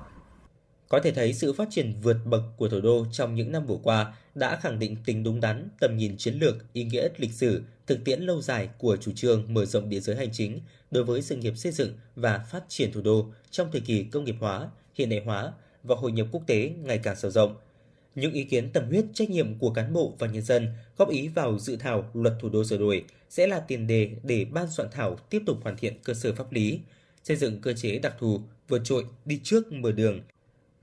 Có thể thấy sự phát triển vượt bậc của thủ đô trong những năm vừa qua đã khẳng định tính đúng đắn, tầm nhìn chiến lược, ý nghĩa lịch sử, thực tiễn lâu dài của chủ trương mở rộng địa giới hành chính đối với sự nghiệp xây dựng và phát triển thủ đô trong thời kỳ công nghiệp hóa, hiện đại hóa và hội nhập quốc tế ngày càng sâu rộng. Những ý kiến tâm huyết trách nhiệm của cán bộ và nhân dân góp ý vào dự thảo luật thủ đô sửa đổi sẽ là tiền đề để ban soạn thảo tiếp tục hoàn thiện cơ sở pháp lý, xây dựng cơ chế đặc thù vượt trội đi trước mở đường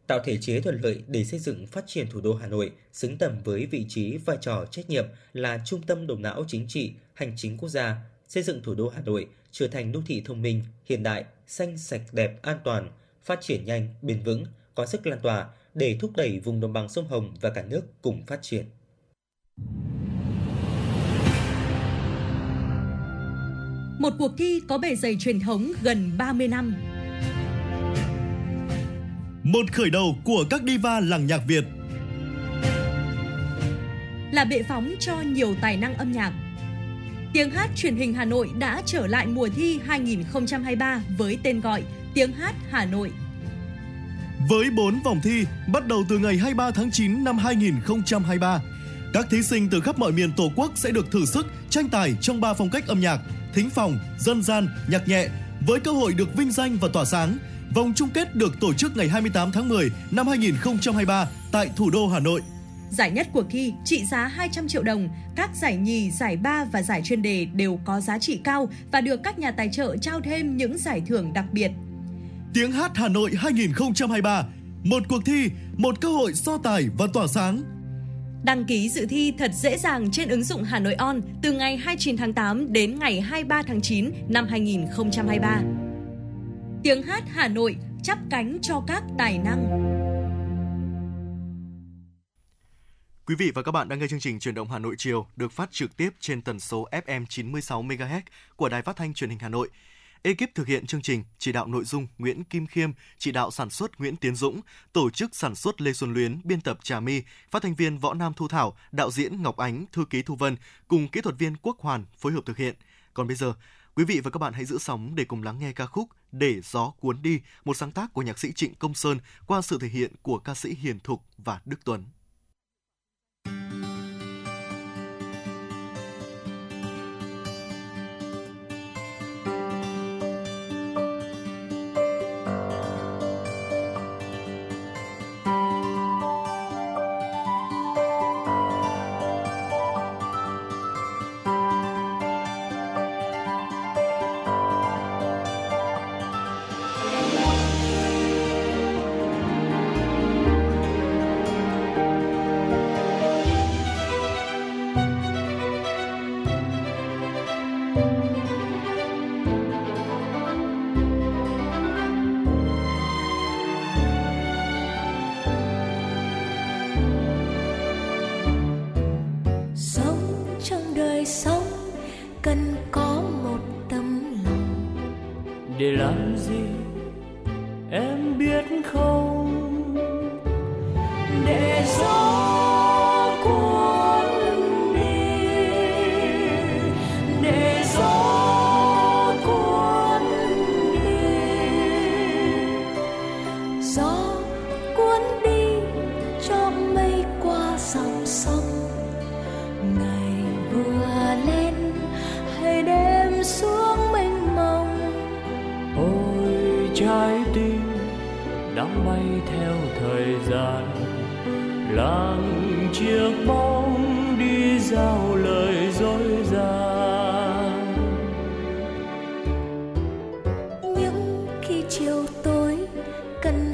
tạo thể chế thuận lợi để xây dựng phát triển thủ đô Hà Nội xứng tầm với vị trí vai trò trách nhiệm là trung tâm đầu não chính trị, hành chính quốc gia, xây dựng thủ đô Hà Nội trở thành đô thị thông minh, hiện đại, xanh sạch đẹp, an toàn, phát triển nhanh, bền vững, có sức lan tỏa để thúc đẩy vùng đồng bằng sông Hồng và cả nước cùng phát triển. Một cuộc thi có bề dày truyền thống gần 30 năm một khởi đầu của các diva làng nhạc Việt. Là bệ phóng cho nhiều tài năng âm nhạc. Tiếng hát truyền hình Hà Nội đã trở lại mùa thi 2023 với tên gọi Tiếng hát Hà Nội. Với 4 vòng thi bắt đầu từ ngày 23 tháng 9 năm 2023, các thí sinh từ khắp mọi miền Tổ quốc sẽ được thử sức tranh tài trong 3 phong cách âm nhạc: thính phòng, dân gian, nhạc nhẹ với cơ hội được vinh danh và tỏa sáng Vòng chung kết được tổ chức ngày 28 tháng 10 năm 2023 tại thủ đô Hà Nội. Giải nhất cuộc thi trị giá 200 triệu đồng, các giải nhì, giải ba và giải chuyên đề đều có giá trị cao và được các nhà tài trợ trao thêm những giải thưởng đặc biệt. Tiếng hát Hà Nội 2023, một cuộc thi, một cơ hội so tài và tỏa sáng. Đăng ký dự thi thật dễ dàng trên ứng dụng Hà Nội On từ ngày 29 tháng 8 đến ngày 23 tháng 9 năm 2023 tiếng hát Hà Nội chắp cánh cho các tài năng. Quý vị và các bạn đang nghe chương trình Truyền động Hà Nội chiều được phát trực tiếp trên tần số FM 96 MHz của Đài Phát thanh Truyền hình Hà Nội. Ekip thực hiện chương trình chỉ đạo nội dung Nguyễn Kim Khiêm, chỉ đạo sản xuất Nguyễn Tiến Dũng, tổ chức sản xuất Lê Xuân Luyến, biên tập Trà My, phát thanh viên Võ Nam Thu Thảo, đạo diễn Ngọc Ánh, thư ký Thu Vân cùng kỹ thuật viên Quốc Hoàn phối hợp thực hiện. Còn bây giờ, quý vị và các bạn hãy giữ sóng để cùng lắng nghe ca khúc Để gió cuốn đi, một sáng tác của nhạc sĩ Trịnh Công Sơn qua sự thể hiện của ca sĩ Hiền Thục và Đức Tuấn. chiều tối cần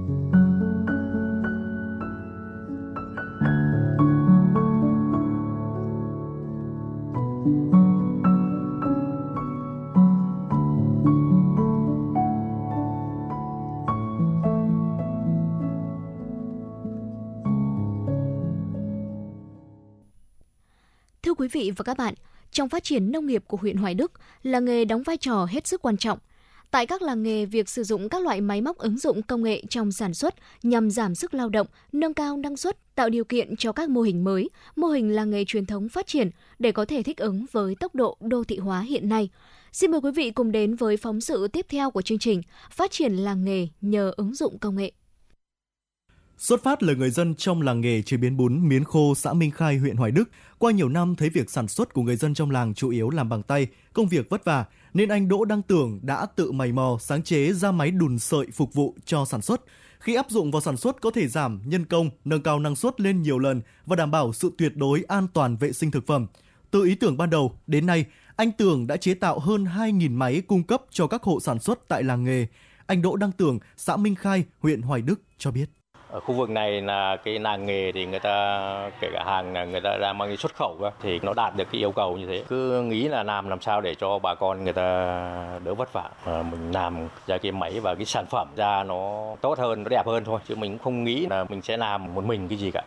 Quý vị và các bạn, trong phát triển nông nghiệp của huyện Hoài Đức, làng nghề đóng vai trò hết sức quan trọng. Tại các làng nghề, việc sử dụng các loại máy móc ứng dụng công nghệ trong sản xuất nhằm giảm sức lao động, nâng cao năng suất, tạo điều kiện cho các mô hình mới, mô hình làng nghề truyền thống phát triển để có thể thích ứng với tốc độ đô thị hóa hiện nay. Xin mời quý vị cùng đến với phóng sự tiếp theo của chương trình Phát triển làng nghề nhờ ứng dụng công nghệ. Xuất phát là người dân trong làng nghề chế biến bún miến khô xã Minh Khai, huyện Hoài Đức. Qua nhiều năm thấy việc sản xuất của người dân trong làng chủ yếu làm bằng tay, công việc vất vả, nên anh Đỗ Đăng Tưởng đã tự mày mò sáng chế ra máy đùn sợi phục vụ cho sản xuất. Khi áp dụng vào sản xuất có thể giảm nhân công, nâng cao năng suất lên nhiều lần và đảm bảo sự tuyệt đối an toàn vệ sinh thực phẩm. Từ ý tưởng ban đầu đến nay, anh Tưởng đã chế tạo hơn 2.000 máy cung cấp cho các hộ sản xuất tại làng nghề. Anh Đỗ Đăng Tưởng, xã Minh Khai, huyện Hoài Đức cho biết ở khu vực này là cái làng nghề thì người ta, kể cả hàng là người ta ra mang đi xuất khẩu thì nó đạt được cái yêu cầu như thế. Cứ nghĩ là làm làm sao để cho bà con người ta đỡ vất vả, mà mình làm ra cái máy và cái sản phẩm ra nó tốt hơn, nó đẹp hơn thôi, chứ mình không nghĩ là mình sẽ làm một mình cái gì cả.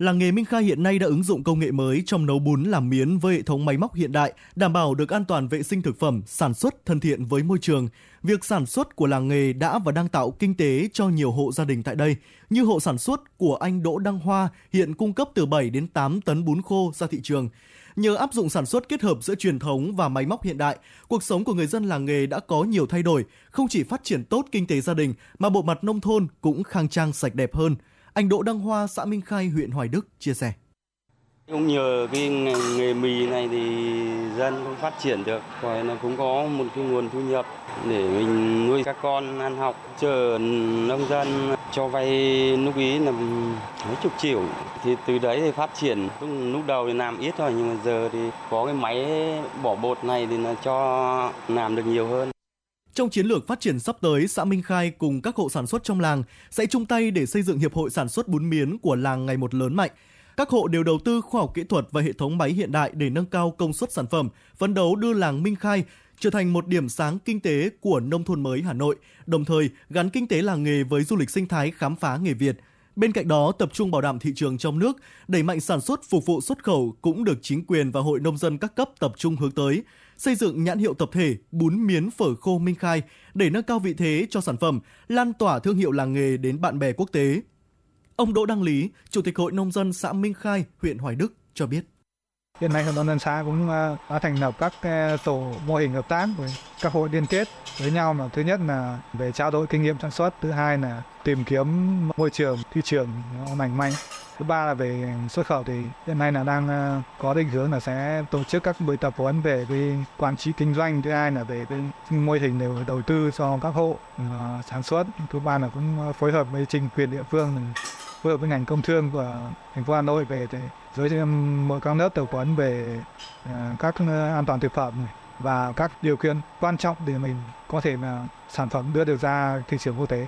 Làng nghề Minh Khai hiện nay đã ứng dụng công nghệ mới trong nấu bún làm miến với hệ thống máy móc hiện đại, đảm bảo được an toàn vệ sinh thực phẩm, sản xuất thân thiện với môi trường. Việc sản xuất của làng nghề đã và đang tạo kinh tế cho nhiều hộ gia đình tại đây, như hộ sản xuất của anh Đỗ Đăng Hoa hiện cung cấp từ 7 đến 8 tấn bún khô ra thị trường. Nhờ áp dụng sản xuất kết hợp giữa truyền thống và máy móc hiện đại, cuộc sống của người dân làng nghề đã có nhiều thay đổi, không chỉ phát triển tốt kinh tế gia đình mà bộ mặt nông thôn cũng khang trang sạch đẹp hơn – anh Đỗ Đăng Hoa, xã Minh Khai, huyện Hoài Đức chia sẻ. Cũng nhờ cái nghề mì này thì dân cũng phát triển được rồi nó cũng có một cái nguồn thu nhập để mình nuôi các con ăn học. Chờ nông dân cho vay lúc ý là mấy chục triệu thì từ đấy thì phát triển lúc đầu thì làm ít thôi nhưng mà giờ thì có cái máy bỏ bột này thì nó cho làm được nhiều hơn. Trong chiến lược phát triển sắp tới, xã Minh Khai cùng các hộ sản xuất trong làng sẽ chung tay để xây dựng hiệp hội sản xuất bún miến của làng ngày một lớn mạnh. Các hộ đều đầu tư khoa học kỹ thuật và hệ thống máy hiện đại để nâng cao công suất sản phẩm, phấn đấu đưa làng Minh Khai trở thành một điểm sáng kinh tế của nông thôn mới Hà Nội, đồng thời gắn kinh tế làng nghề với du lịch sinh thái khám phá nghề Việt. Bên cạnh đó, tập trung bảo đảm thị trường trong nước, đẩy mạnh sản xuất phục vụ xuất khẩu cũng được chính quyền và hội nông dân các cấp tập trung hướng tới xây dựng nhãn hiệu tập thể bún miến phở khô Minh Khai để nâng cao vị thế cho sản phẩm, lan tỏa thương hiệu làng nghề đến bạn bè quốc tế. Ông Đỗ Đăng Lý, Chủ tịch Hội Nông dân xã Minh Khai, huyện Hoài Đức cho biết. Hiện nay Hội nông dân xã cũng à, đã thành lập các à, tổ mô hình hợp tác với các hội liên kết với nhau mà thứ nhất là về trao đổi kinh nghiệm sản xuất, thứ hai là tìm kiếm môi trường thị trường nó lành mạnh thứ ba là về xuất khẩu thì hiện nay là đang ờ, có định hướng là sẽ tổ chức các buổi tập huấn về cái quản trị kinh doanh thứ hai là về cái mô hình đều đầu tư cho các hộ uh, sản xuất thứ ba là cũng ờ, phối hợp với chính quyền địa phương ừ, phối hợp với ngành công thương của thành phố Hà Nội về để giới thiệu mỗi các lớp tập huấn về các an toàn thực phẩm và các điều kiện quan trọng để mình có thể là sản phẩm đưa được ra thị trường quốc tế.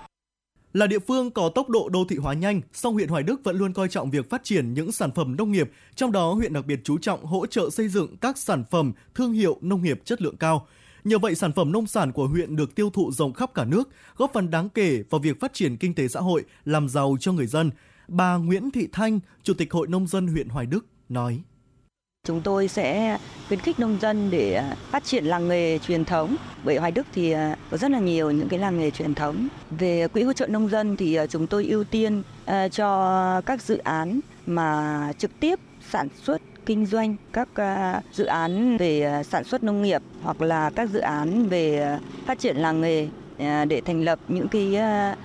Là địa phương có tốc độ đô thị hóa nhanh, song huyện Hoài Đức vẫn luôn coi trọng việc phát triển những sản phẩm nông nghiệp, trong đó huyện đặc biệt chú trọng hỗ trợ xây dựng các sản phẩm thương hiệu nông nghiệp chất lượng cao. Nhờ vậy, sản phẩm nông sản của huyện được tiêu thụ rộng khắp cả nước, góp phần đáng kể vào việc phát triển kinh tế xã hội, làm giàu cho người dân. Bà Nguyễn Thị Thanh, Chủ tịch Hội Nông dân huyện Hoài Đức, nói. Chúng tôi sẽ khuyến khích nông dân để à, phát triển làng nghề truyền thống. Bởi Hoài Đức thì à, có rất là nhiều những cái làng nghề truyền thống. Về quỹ hỗ trợ nông dân thì à, chúng tôi ưu tiên cho các dự án mà trực tiếp sản xuất, kinh doanh các dự án về sản xuất nông nghiệp hoặc là các dự án về phát triển làng nghề để thành lập những cái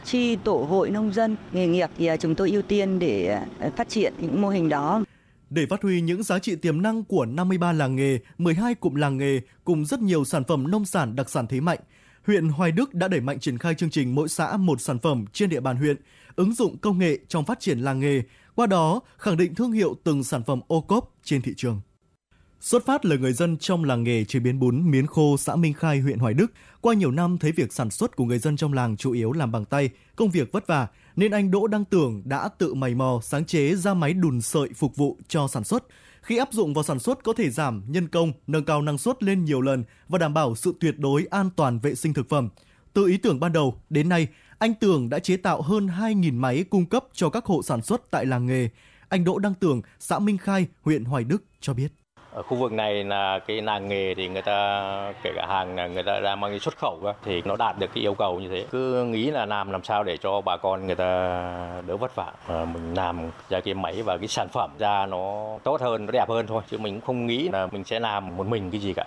chi tổ hội nông dân nghề nghiệp thì chúng tôi ưu tiên để phát triển những mô hình đó. Để phát huy những giá trị tiềm năng của 53 làng nghề, 12 cụm làng nghề cùng rất nhiều sản phẩm nông sản đặc sản thế mạnh, huyện Hoài Đức đã đẩy mạnh triển khai chương trình mỗi xã một sản phẩm trên địa bàn huyện, ứng dụng công nghệ trong phát triển làng nghề, qua đó khẳng định thương hiệu từng sản phẩm ô cốp trên thị trường. Xuất phát là người dân trong làng nghề chế biến bún miến khô xã Minh Khai, huyện Hoài Đức. Qua nhiều năm thấy việc sản xuất của người dân trong làng chủ yếu làm bằng tay, công việc vất vả, nên anh Đỗ Đăng Tưởng đã tự mày mò sáng chế ra máy đùn sợi phục vụ cho sản xuất. Khi áp dụng vào sản xuất có thể giảm nhân công, nâng cao năng suất lên nhiều lần và đảm bảo sự tuyệt đối an toàn vệ sinh thực phẩm. Từ ý tưởng ban đầu đến nay, anh Tưởng đã chế tạo hơn 2.000 máy cung cấp cho các hộ sản xuất tại làng nghề. Anh Đỗ Đăng Tưởng, xã Minh Khai, huyện Hoài Đức cho biết ở khu vực này là cái làng nghề thì người ta kể cả hàng là người ta ra mang đi xuất khẩu thì nó đạt được cái yêu cầu như thế cứ nghĩ là làm làm sao để cho bà con người ta đỡ vất vả à, mình làm ra cái máy và cái sản phẩm ra nó tốt hơn nó đẹp hơn thôi chứ mình cũng không nghĩ là mình sẽ làm một mình cái gì cả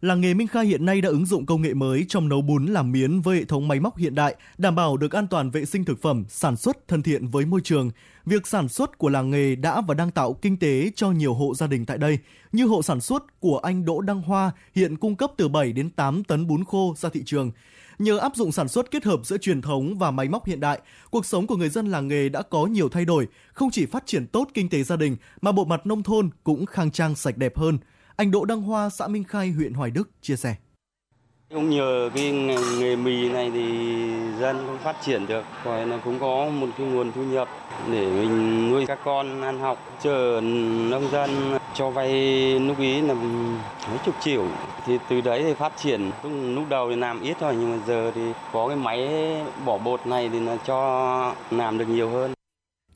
Làng nghề Minh Khai hiện nay đã ứng dụng công nghệ mới trong nấu bún làm miến với hệ thống máy móc hiện đại, đảm bảo được an toàn vệ sinh thực phẩm, sản xuất thân thiện với môi trường. Việc sản xuất của làng nghề đã và đang tạo kinh tế cho nhiều hộ gia đình tại đây, như hộ sản xuất của anh Đỗ Đăng Hoa hiện cung cấp từ 7 đến 8 tấn bún khô ra thị trường. Nhờ áp dụng sản xuất kết hợp giữa truyền thống và máy móc hiện đại, cuộc sống của người dân làng nghề đã có nhiều thay đổi, không chỉ phát triển tốt kinh tế gia đình mà bộ mặt nông thôn cũng khang trang sạch đẹp hơn. Anh Đỗ Đăng Hoa, xã Minh Khai, huyện Hoài Đức chia sẻ ông nhờ cái nghề mì này thì dân cũng phát triển được, rồi là cũng có một cái nguồn thu nhập để mình nuôi các con ăn học. Chờ nông dân cho vay lúc ý là mấy chục triệu, thì từ đấy thì phát triển. Lúc đầu thì làm ít thôi, nhưng mà giờ thì có cái máy bỏ bột này thì là cho làm được nhiều hơn.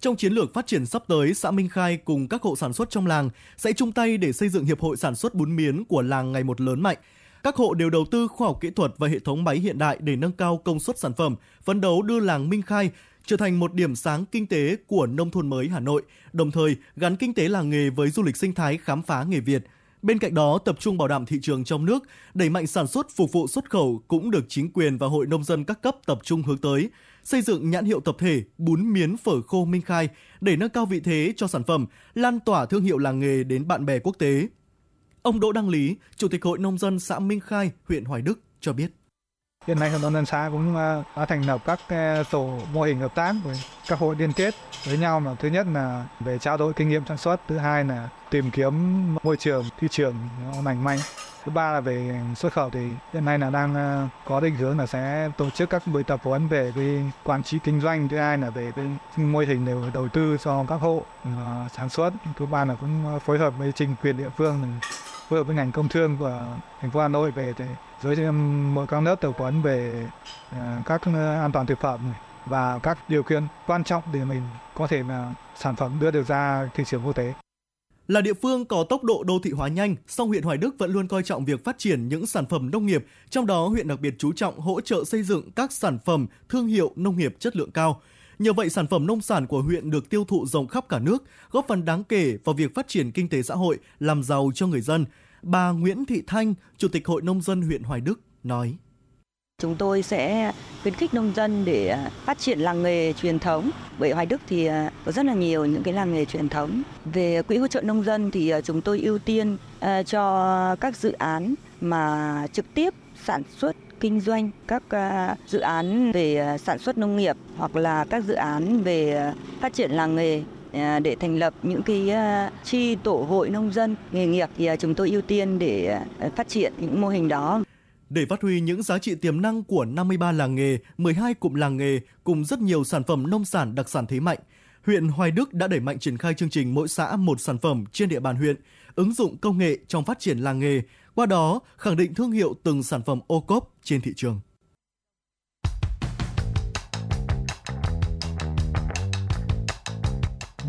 Trong chiến lược phát triển sắp tới, xã Minh Khai cùng các hộ sản xuất trong làng sẽ chung tay để xây dựng hiệp hội sản xuất bún miến của làng ngày một lớn mạnh. Các hộ đều đầu tư khoa học kỹ thuật và hệ thống máy hiện đại để nâng cao công suất sản phẩm, phấn đấu đưa làng Minh Khai trở thành một điểm sáng kinh tế của nông thôn mới Hà Nội, đồng thời gắn kinh tế làng nghề với du lịch sinh thái khám phá nghề Việt. Bên cạnh đó, tập trung bảo đảm thị trường trong nước, đẩy mạnh sản xuất phục vụ xuất khẩu cũng được chính quyền và hội nông dân các cấp tập trung hướng tới xây dựng nhãn hiệu tập thể bún miến phở khô Minh Khai để nâng cao vị thế cho sản phẩm, lan tỏa thương hiệu làng nghề đến bạn bè quốc tế. Ông Đỗ Đăng Lý, Chủ tịch Hội Nông dân xã Minh Khai, huyện Hoài Đức cho biết. Hiện nay Hội nông dân xã cũng à, đã thành lập các à, tổ mô hình hợp tác với các hội liên kết với nhau mà thứ nhất là về trao đổi kinh nghiệm sản xuất, thứ hai là tìm kiếm môi trường thị trường lành mạnh thứ ba là về xuất khẩu thì hiện nay là đang à, có định hướng là sẽ tổ chức các buổi tập huấn về cái quản trị kinh doanh thứ hai là về cái mô hình đều đầu tư cho các hộ sản xuất thứ ba là cũng phối hợp với chính quyền địa phương phối hợp với ngành công thương của thành phố Hà Nội về để giới thiệu mỗi các lớp tập huấn về à, các ờ, an toàn thực phẩm và các điều kiện quan trọng để mình có thể mà sản phẩm đưa được ra thị trường quốc tế. Là địa phương có tốc độ đô thị hóa nhanh, song huyện Hoài Đức vẫn luôn coi trọng việc phát triển những sản phẩm nông nghiệp, trong đó huyện đặc biệt chú trọng hỗ trợ xây dựng các sản phẩm thương hiệu nông nghiệp chất lượng cao. Nhờ vậy, sản phẩm nông sản của huyện được tiêu thụ rộng khắp cả nước, góp phần đáng kể vào việc phát triển kinh tế xã hội, làm giàu cho người dân. Bà Nguyễn Thị Thanh, Chủ tịch Hội Nông dân huyện Hoài Đức, nói. Chúng tôi sẽ khuyến khích nông dân để à, phát triển làng nghề truyền thống. Bởi Hoài Đức thì à, có rất là nhiều những cái làng nghề truyền thống. Về quỹ hỗ trợ nông dân thì à, chúng tôi ưu tiên cho các dự án mà trực tiếp sản xuất kinh doanh, các dự án về sản xuất nông nghiệp hoặc là các dự án về phát triển làng nghề À, để thành lập những cái à, chi tổ hội nông dân nghề nghiệp thì à, chúng tôi ưu tiên để phát triển những mô hình đó. Để phát huy những giá trị tiềm năng của 53 làng nghề, 12 cụm làng nghề cùng rất nhiều sản phẩm nông sản đặc sản thế mạnh, huyện Hoài Đức đã đẩy mạnh triển khai chương trình mỗi xã một sản phẩm trên địa bàn huyện, ứng dụng công nghệ trong phát triển làng nghề, qua đó khẳng định thương hiệu từng sản phẩm ô cốp trên thị trường.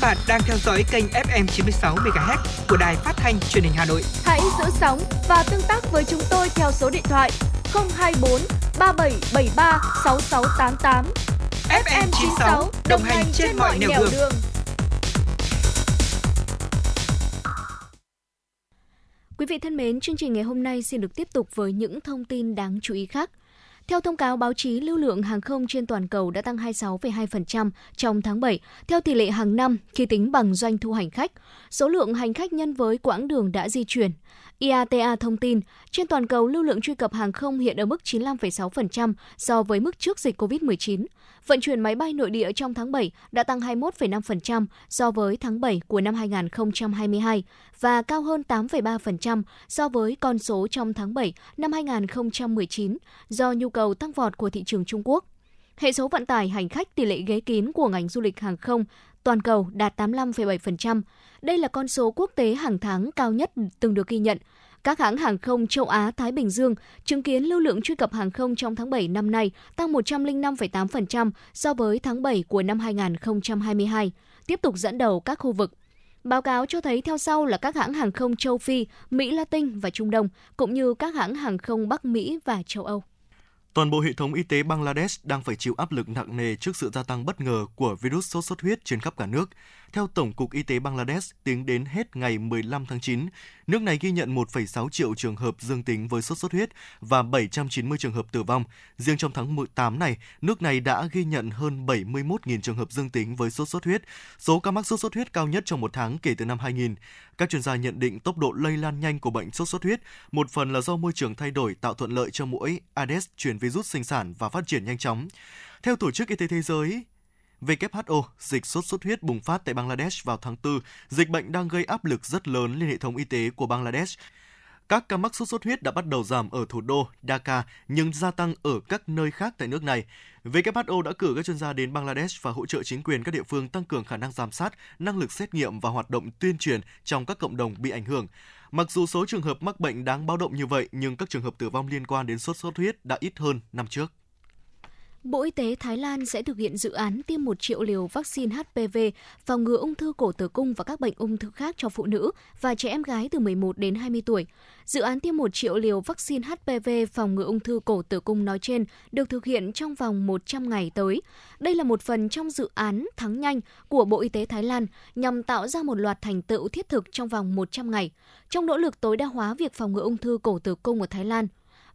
Các bạn đang theo dõi kênh FM 96 MHz của đài phát thanh truyền hình Hà Nội. Hãy giữ sóng và tương tác với chúng tôi theo số điện thoại 024 3773 6688. FM 96 đồng hành trên mọi nẻo đường. đường. Quý vị thân mến, chương trình ngày hôm nay xin được tiếp tục với những thông tin đáng chú ý khác. Theo thông cáo báo chí, lưu lượng hàng không trên toàn cầu đã tăng 26,2% trong tháng 7, theo tỷ lệ hàng năm khi tính bằng doanh thu hành khách. Số lượng hành khách nhân với quãng đường đã di chuyển. IATA thông tin, trên toàn cầu lưu lượng truy cập hàng không hiện ở mức 95,6% so với mức trước dịch COVID-19. Vận chuyển máy bay nội địa trong tháng 7 đã tăng 21,5% so với tháng 7 của năm 2022 và cao hơn 8,3% so với con số trong tháng 7 năm 2019 do nhu cầu tăng vọt của thị trường Trung Quốc. Hệ số vận tải hành khách tỷ lệ ghế kín của ngành du lịch hàng không toàn cầu đạt 85,7%. Đây là con số quốc tế hàng tháng cao nhất từng được ghi nhận. Các hãng hàng không châu Á Thái Bình Dương chứng kiến lưu lượng truy cập hàng không trong tháng 7 năm nay tăng 105,8% so với tháng 7 của năm 2022, tiếp tục dẫn đầu các khu vực. Báo cáo cho thấy theo sau là các hãng hàng không châu Phi, Mỹ Latin và Trung Đông, cũng như các hãng hàng không Bắc Mỹ và châu Âu. Toàn bộ hệ thống y tế Bangladesh đang phải chịu áp lực nặng nề trước sự gia tăng bất ngờ của virus sốt xuất huyết trên khắp cả nước. Theo Tổng cục Y tế Bangladesh, tính đến hết ngày 15 tháng 9, nước này ghi nhận 1,6 triệu trường hợp dương tính với sốt xuất huyết và 790 trường hợp tử vong. Riêng trong tháng 8 này, nước này đã ghi nhận hơn 71.000 trường hợp dương tính với sốt xuất huyết, số ca mắc sốt xuất huyết cao nhất trong một tháng kể từ năm 2000. Các chuyên gia nhận định tốc độ lây lan nhanh của bệnh sốt xuất huyết một phần là do môi trường thay đổi tạo thuận lợi cho mũi Aedes truyền virus sinh sản và phát triển nhanh chóng. Theo Tổ chức Y tế Thế giới, WHO, dịch sốt xuất huyết bùng phát tại Bangladesh vào tháng 4, dịch bệnh đang gây áp lực rất lớn lên hệ thống y tế của Bangladesh. Các ca mắc sốt xuất huyết đã bắt đầu giảm ở thủ đô Dhaka nhưng gia tăng ở các nơi khác tại nước này. WHO đã cử các chuyên gia đến Bangladesh và hỗ trợ chính quyền các địa phương tăng cường khả năng giám sát, năng lực xét nghiệm và hoạt động tuyên truyền trong các cộng đồng bị ảnh hưởng. Mặc dù số trường hợp mắc bệnh đáng báo động như vậy, nhưng các trường hợp tử vong liên quan đến sốt xuất huyết đã ít hơn năm trước. Bộ Y tế Thái Lan sẽ thực hiện dự án tiêm 1 triệu liều vaccine HPV phòng ngừa ung thư cổ tử cung và các bệnh ung thư khác cho phụ nữ và trẻ em gái từ 11 đến 20 tuổi. Dự án tiêm 1 triệu liều vaccine HPV phòng ngừa ung thư cổ tử cung nói trên được thực hiện trong vòng 100 ngày tới. Đây là một phần trong dự án thắng nhanh của Bộ Y tế Thái Lan nhằm tạo ra một loạt thành tựu thiết thực trong vòng 100 ngày. Trong nỗ lực tối đa hóa việc phòng ngừa ung thư cổ tử cung ở Thái Lan,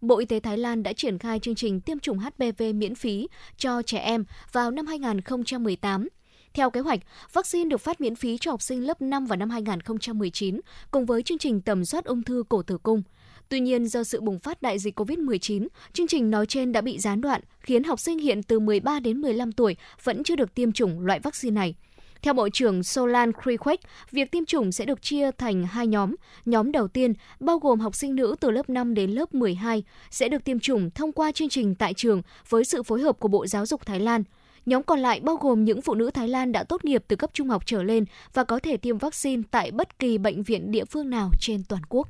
Bộ Y tế Thái Lan đã triển khai chương trình tiêm chủng HPV miễn phí cho trẻ em vào năm 2018. Theo kế hoạch, vaccine được phát miễn phí cho học sinh lớp 5 vào năm 2019, cùng với chương trình tầm soát ung thư cổ tử cung. Tuy nhiên, do sự bùng phát đại dịch COVID-19, chương trình nói trên đã bị gián đoạn, khiến học sinh hiện từ 13 đến 15 tuổi vẫn chưa được tiêm chủng loại vaccine này. Theo Bộ trưởng Solan Kriquek, việc tiêm chủng sẽ được chia thành hai nhóm. Nhóm đầu tiên, bao gồm học sinh nữ từ lớp 5 đến lớp 12, sẽ được tiêm chủng thông qua chương trình tại trường với sự phối hợp của Bộ Giáo dục Thái Lan. Nhóm còn lại bao gồm những phụ nữ Thái Lan đã tốt nghiệp từ cấp trung học trở lên và có thể tiêm vaccine tại bất kỳ bệnh viện địa phương nào trên toàn quốc.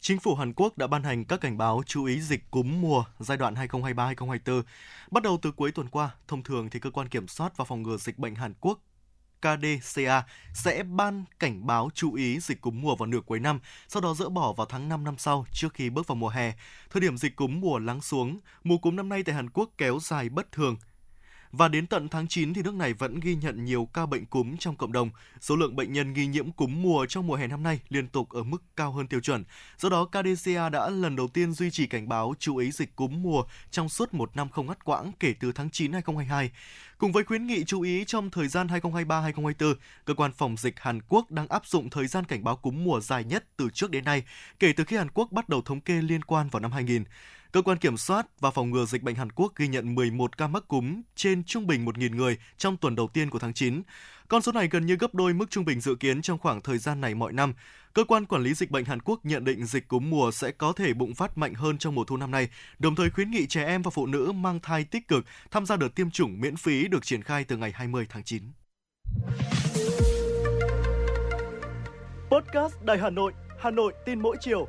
Chính phủ Hàn Quốc đã ban hành các cảnh báo chú ý dịch cúm mùa giai đoạn 2023-2024. Bắt đầu từ cuối tuần qua, thông thường thì cơ quan kiểm soát và phòng ngừa dịch bệnh Hàn Quốc KDCA sẽ ban cảnh báo chú ý dịch cúm mùa vào nửa cuối năm, sau đó dỡ bỏ vào tháng 5 năm sau trước khi bước vào mùa hè. Thời điểm dịch cúm mùa lắng xuống, mùa cúm năm nay tại Hàn Quốc kéo dài bất thường, và đến tận tháng 9 thì nước này vẫn ghi nhận nhiều ca bệnh cúm trong cộng đồng. Số lượng bệnh nhân nghi nhiễm cúm mùa trong mùa hè năm nay liên tục ở mức cao hơn tiêu chuẩn. Do đó, KDCA đã lần đầu tiên duy trì cảnh báo chú ý dịch cúm mùa trong suốt một năm không ngắt quãng kể từ tháng 9 2022. Cùng với khuyến nghị chú ý trong thời gian 2023-2024, cơ quan phòng dịch Hàn Quốc đang áp dụng thời gian cảnh báo cúm mùa dài nhất từ trước đến nay, kể từ khi Hàn Quốc bắt đầu thống kê liên quan vào năm 2000. Cơ quan kiểm soát và phòng ngừa dịch bệnh Hàn Quốc ghi nhận 11 ca mắc cúm trên trung bình 1.000 người trong tuần đầu tiên của tháng 9. Con số này gần như gấp đôi mức trung bình dự kiến trong khoảng thời gian này mọi năm. Cơ quan quản lý dịch bệnh Hàn Quốc nhận định dịch cúm mùa sẽ có thể bùng phát mạnh hơn trong mùa thu năm nay, đồng thời khuyến nghị trẻ em và phụ nữ mang thai tích cực tham gia đợt tiêm chủng miễn phí được triển khai từ ngày 20 tháng 9. Podcast Đài Hà Nội, Hà Nội tin mỗi chiều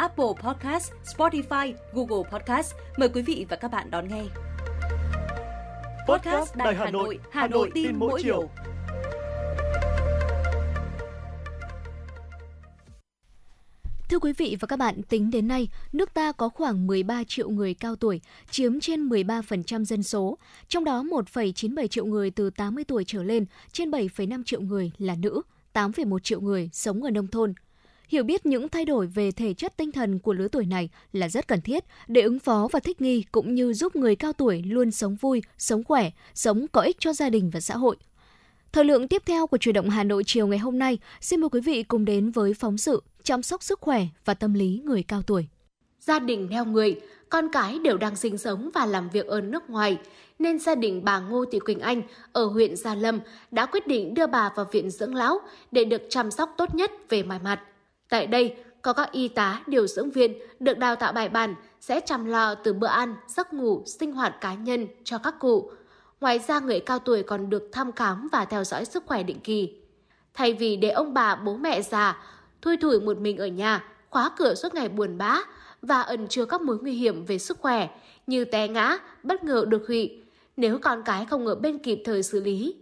Apple Podcast, Spotify, Google Podcast. Mời quý vị và các bạn đón nghe. Podcast Đài Hà Nội, Hà Nội tin mỗi chiều. Thưa quý vị và các bạn, tính đến nay, nước ta có khoảng 13 triệu người cao tuổi, chiếm trên 13% dân số. Trong đó 1,97 triệu người từ 80 tuổi trở lên, trên 7,5 triệu người là nữ, 8,1 triệu người sống ở nông thôn. Hiểu biết những thay đổi về thể chất tinh thần của lứa tuổi này là rất cần thiết để ứng phó và thích nghi cũng như giúp người cao tuổi luôn sống vui, sống khỏe, sống có ích cho gia đình và xã hội. Thời lượng tiếp theo của truyền động Hà Nội chiều ngày hôm nay, xin mời quý vị cùng đến với phóng sự chăm sóc sức khỏe và tâm lý người cao tuổi. Gia đình neo người, con cái đều đang sinh sống và làm việc ở nước ngoài, nên gia đình bà Ngô Thị Quỳnh Anh ở huyện Gia Lâm đã quyết định đưa bà vào viện dưỡng lão để được chăm sóc tốt nhất về mọi mặt. Tại đây, có các y tá, điều dưỡng viên được đào tạo bài bản sẽ chăm lo từ bữa ăn, giấc ngủ, sinh hoạt cá nhân cho các cụ. Ngoài ra, người cao tuổi còn được thăm khám và theo dõi sức khỏe định kỳ. Thay vì để ông bà, bố mẹ già thui thủi một mình ở nhà, khóa cửa suốt ngày buồn bã và ẩn chứa các mối nguy hiểm về sức khỏe như té ngã, bất ngờ đột quỵ nếu con cái không ở bên kịp thời xử lý.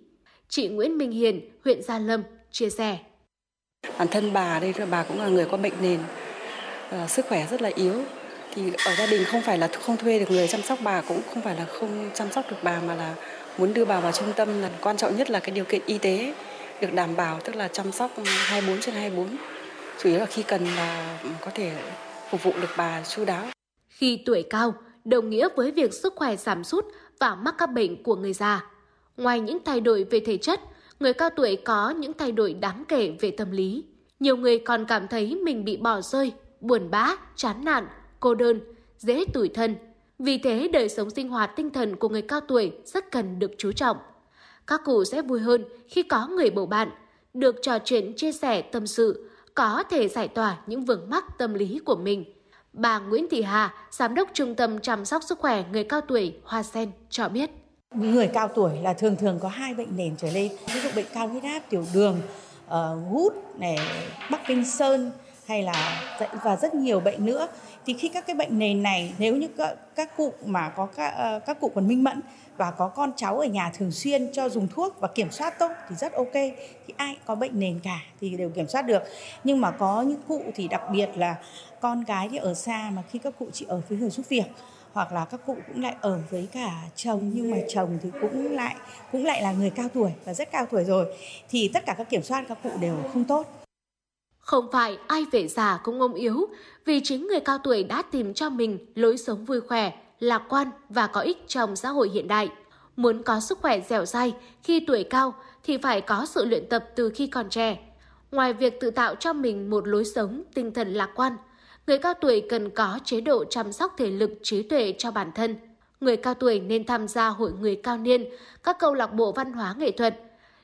Chị Nguyễn Minh Hiền, huyện Gia Lâm chia sẻ. Bản thân bà đây bà cũng là người có bệnh nền, uh, sức khỏe rất là yếu. Thì ở gia đình không phải là không thuê được người chăm sóc bà cũng không phải là không chăm sóc được bà mà là muốn đưa bà vào trung tâm là quan trọng nhất là cái điều kiện y tế được đảm bảo tức là chăm sóc 24 trên 24. Chủ yếu là khi cần là có thể phục vụ được bà chu đáo. Khi tuổi cao, đồng nghĩa với việc sức khỏe giảm sút và mắc các bệnh của người già. Ngoài những thay đổi về thể chất, người cao tuổi có những thay đổi đáng kể về tâm lý. Nhiều người còn cảm thấy mình bị bỏ rơi, buồn bã, chán nản, cô đơn, dễ tủi thân. Vì thế, đời sống sinh hoạt tinh thần của người cao tuổi rất cần được chú trọng. Các cụ sẽ vui hơn khi có người bầu bạn, được trò chuyện chia sẻ tâm sự, có thể giải tỏa những vướng mắc tâm lý của mình – Bà Nguyễn Thị Hà, Giám đốc Trung tâm Chăm sóc Sức khỏe người cao tuổi Hoa Sen cho biết. Người cao tuổi là thường thường có hai bệnh nền trở lên, ví dụ bệnh cao huyết áp, tiểu đường, uh, gút, này, Bắc Kinh Sơn hay là và rất nhiều bệnh nữa. Thì khi các cái bệnh nền này nếu như các, các cụ mà có các, ờ, các cụ còn minh mẫn và có con cháu ở nhà thường xuyên cho dùng thuốc và kiểm soát tốt thì rất ok. Thì ai có bệnh nền cả thì đều kiểm soát được. Nhưng mà có những cụ thì đặc biệt là con gái thì ở xa mà khi các cụ chỉ ở với người giúp việc hoặc là các cụ cũng lại ở với cả chồng nhưng mà chồng thì cũng lại cũng lại là người cao tuổi và rất cao tuổi rồi thì tất cả các kiểm soát các cụ đều không tốt không phải ai về già cũng ôm yếu, vì chính người cao tuổi đã tìm cho mình lối sống vui khỏe, lạc quan và có ích trong xã hội hiện đại. Muốn có sức khỏe dẻo dai khi tuổi cao thì phải có sự luyện tập từ khi còn trẻ. Ngoài việc tự tạo cho mình một lối sống tinh thần lạc quan, người cao tuổi cần có chế độ chăm sóc thể lực trí tuệ cho bản thân. Người cao tuổi nên tham gia hội người cao niên, các câu lạc bộ văn hóa nghệ thuật.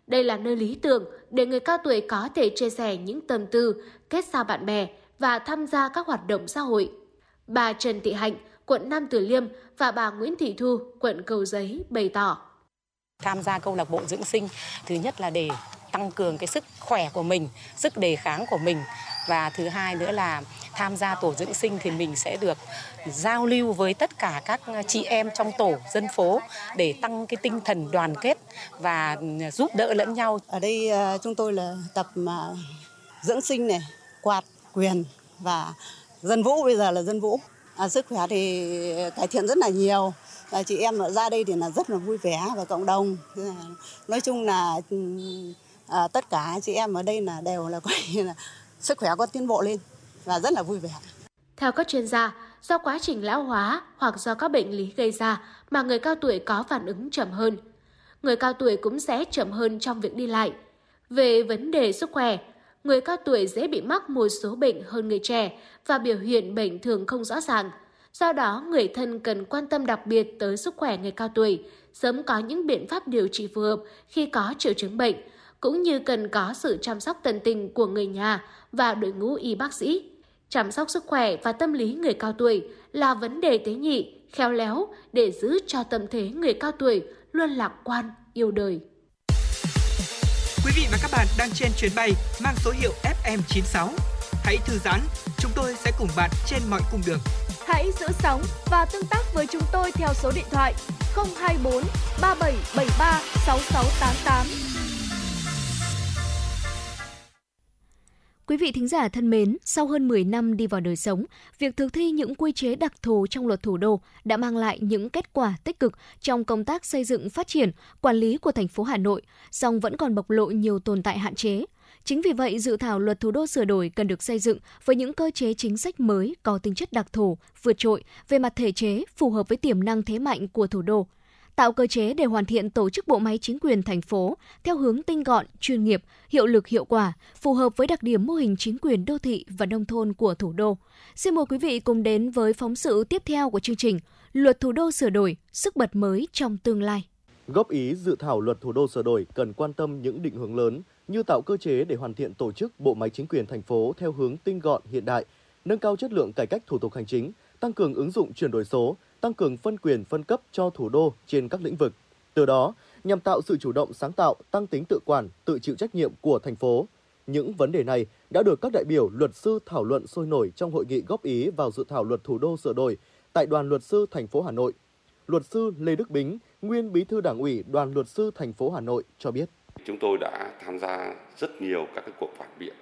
Đây là nơi lý tưởng để người cao tuổi có thể chia sẻ những tâm tư, kết giao bạn bè và tham gia các hoạt động xã hội. Bà Trần Thị Hạnh, quận Nam Từ Liêm và bà Nguyễn Thị Thu, quận Cầu Giấy bày tỏ. Tham gia câu lạc bộ dưỡng sinh, thứ nhất là để tăng cường cái sức khỏe của mình, sức đề kháng của mình và thứ hai nữa là tham gia tổ dưỡng sinh thì mình sẽ được giao lưu với tất cả các chị em trong tổ dân phố để tăng cái tinh thần đoàn kết và giúp đỡ lẫn nhau. Ở đây ờ, chúng tôi là tập dưỡng sinh này, quạt, quyền và dân vũ bây giờ là dân vũ. À, sức khỏe thì cải thiện rất là nhiều. và chị em ra đây thì là rất là vui vẻ và cộng đồng. Nói chung là ừ, à, tất cả chị em ở đây là đều là coi là sức khỏe có tiến bộ lên và rất là vui vẻ. Theo các chuyên gia, do quá trình lão hóa hoặc do các bệnh lý gây ra mà người cao tuổi có phản ứng chậm hơn. Người cao tuổi cũng sẽ chậm hơn trong việc đi lại. Về vấn đề sức khỏe, người cao tuổi dễ bị mắc một số bệnh hơn người trẻ và biểu hiện bệnh thường không rõ ràng. Do đó, người thân cần quan tâm đặc biệt tới sức khỏe người cao tuổi, sớm có những biện pháp điều trị phù hợp khi có triệu chứng bệnh, cũng như cần có sự chăm sóc tận tình của người nhà và đội ngũ y bác sĩ. Chăm sóc sức khỏe và tâm lý người cao tuổi là vấn đề tế nhị, khéo léo để giữ cho tâm thế người cao tuổi luôn lạc quan, yêu đời. Quý vị và các bạn đang trên chuyến bay mang số hiệu FM96. Hãy thư giãn, chúng tôi sẽ cùng bạn trên mọi cung đường. Hãy giữ sóng và tương tác với chúng tôi theo số điện thoại 024 3773 6688. Quý vị thính giả thân mến, sau hơn 10 năm đi vào đời sống, việc thực thi những quy chế đặc thù trong luật thủ đô đã mang lại những kết quả tích cực trong công tác xây dựng phát triển, quản lý của thành phố Hà Nội, song vẫn còn bộc lộ nhiều tồn tại hạn chế. Chính vì vậy, dự thảo luật thủ đô sửa đổi cần được xây dựng với những cơ chế chính sách mới có tính chất đặc thù, vượt trội về mặt thể chế, phù hợp với tiềm năng thế mạnh của thủ đô tạo cơ chế để hoàn thiện tổ chức bộ máy chính quyền thành phố theo hướng tinh gọn, chuyên nghiệp, hiệu lực hiệu quả, phù hợp với đặc điểm mô hình chính quyền đô thị và nông thôn của thủ đô. Xin mời quý vị cùng đến với phóng sự tiếp theo của chương trình Luật thủ đô sửa đổi, sức bật mới trong tương lai. Góp ý dự thảo luật thủ đô sửa đổi cần quan tâm những định hướng lớn như tạo cơ chế để hoàn thiện tổ chức bộ máy chính quyền thành phố theo hướng tinh gọn hiện đại, nâng cao chất lượng cải cách thủ tục hành chính, tăng cường ứng dụng chuyển đổi số, tăng cường phân quyền phân cấp cho thủ đô trên các lĩnh vực. Từ đó, nhằm tạo sự chủ động sáng tạo, tăng tính tự quản, tự chịu trách nhiệm của thành phố. Những vấn đề này đã được các đại biểu luật sư thảo luận sôi nổi trong hội nghị góp ý vào dự thảo luật thủ đô sửa đổi tại đoàn luật sư thành phố Hà Nội. Luật sư Lê Đức Bính, nguyên bí thư đảng ủy đoàn luật sư thành phố Hà Nội cho biết. Chúng tôi đã tham gia rất nhiều các cái cuộc phản biện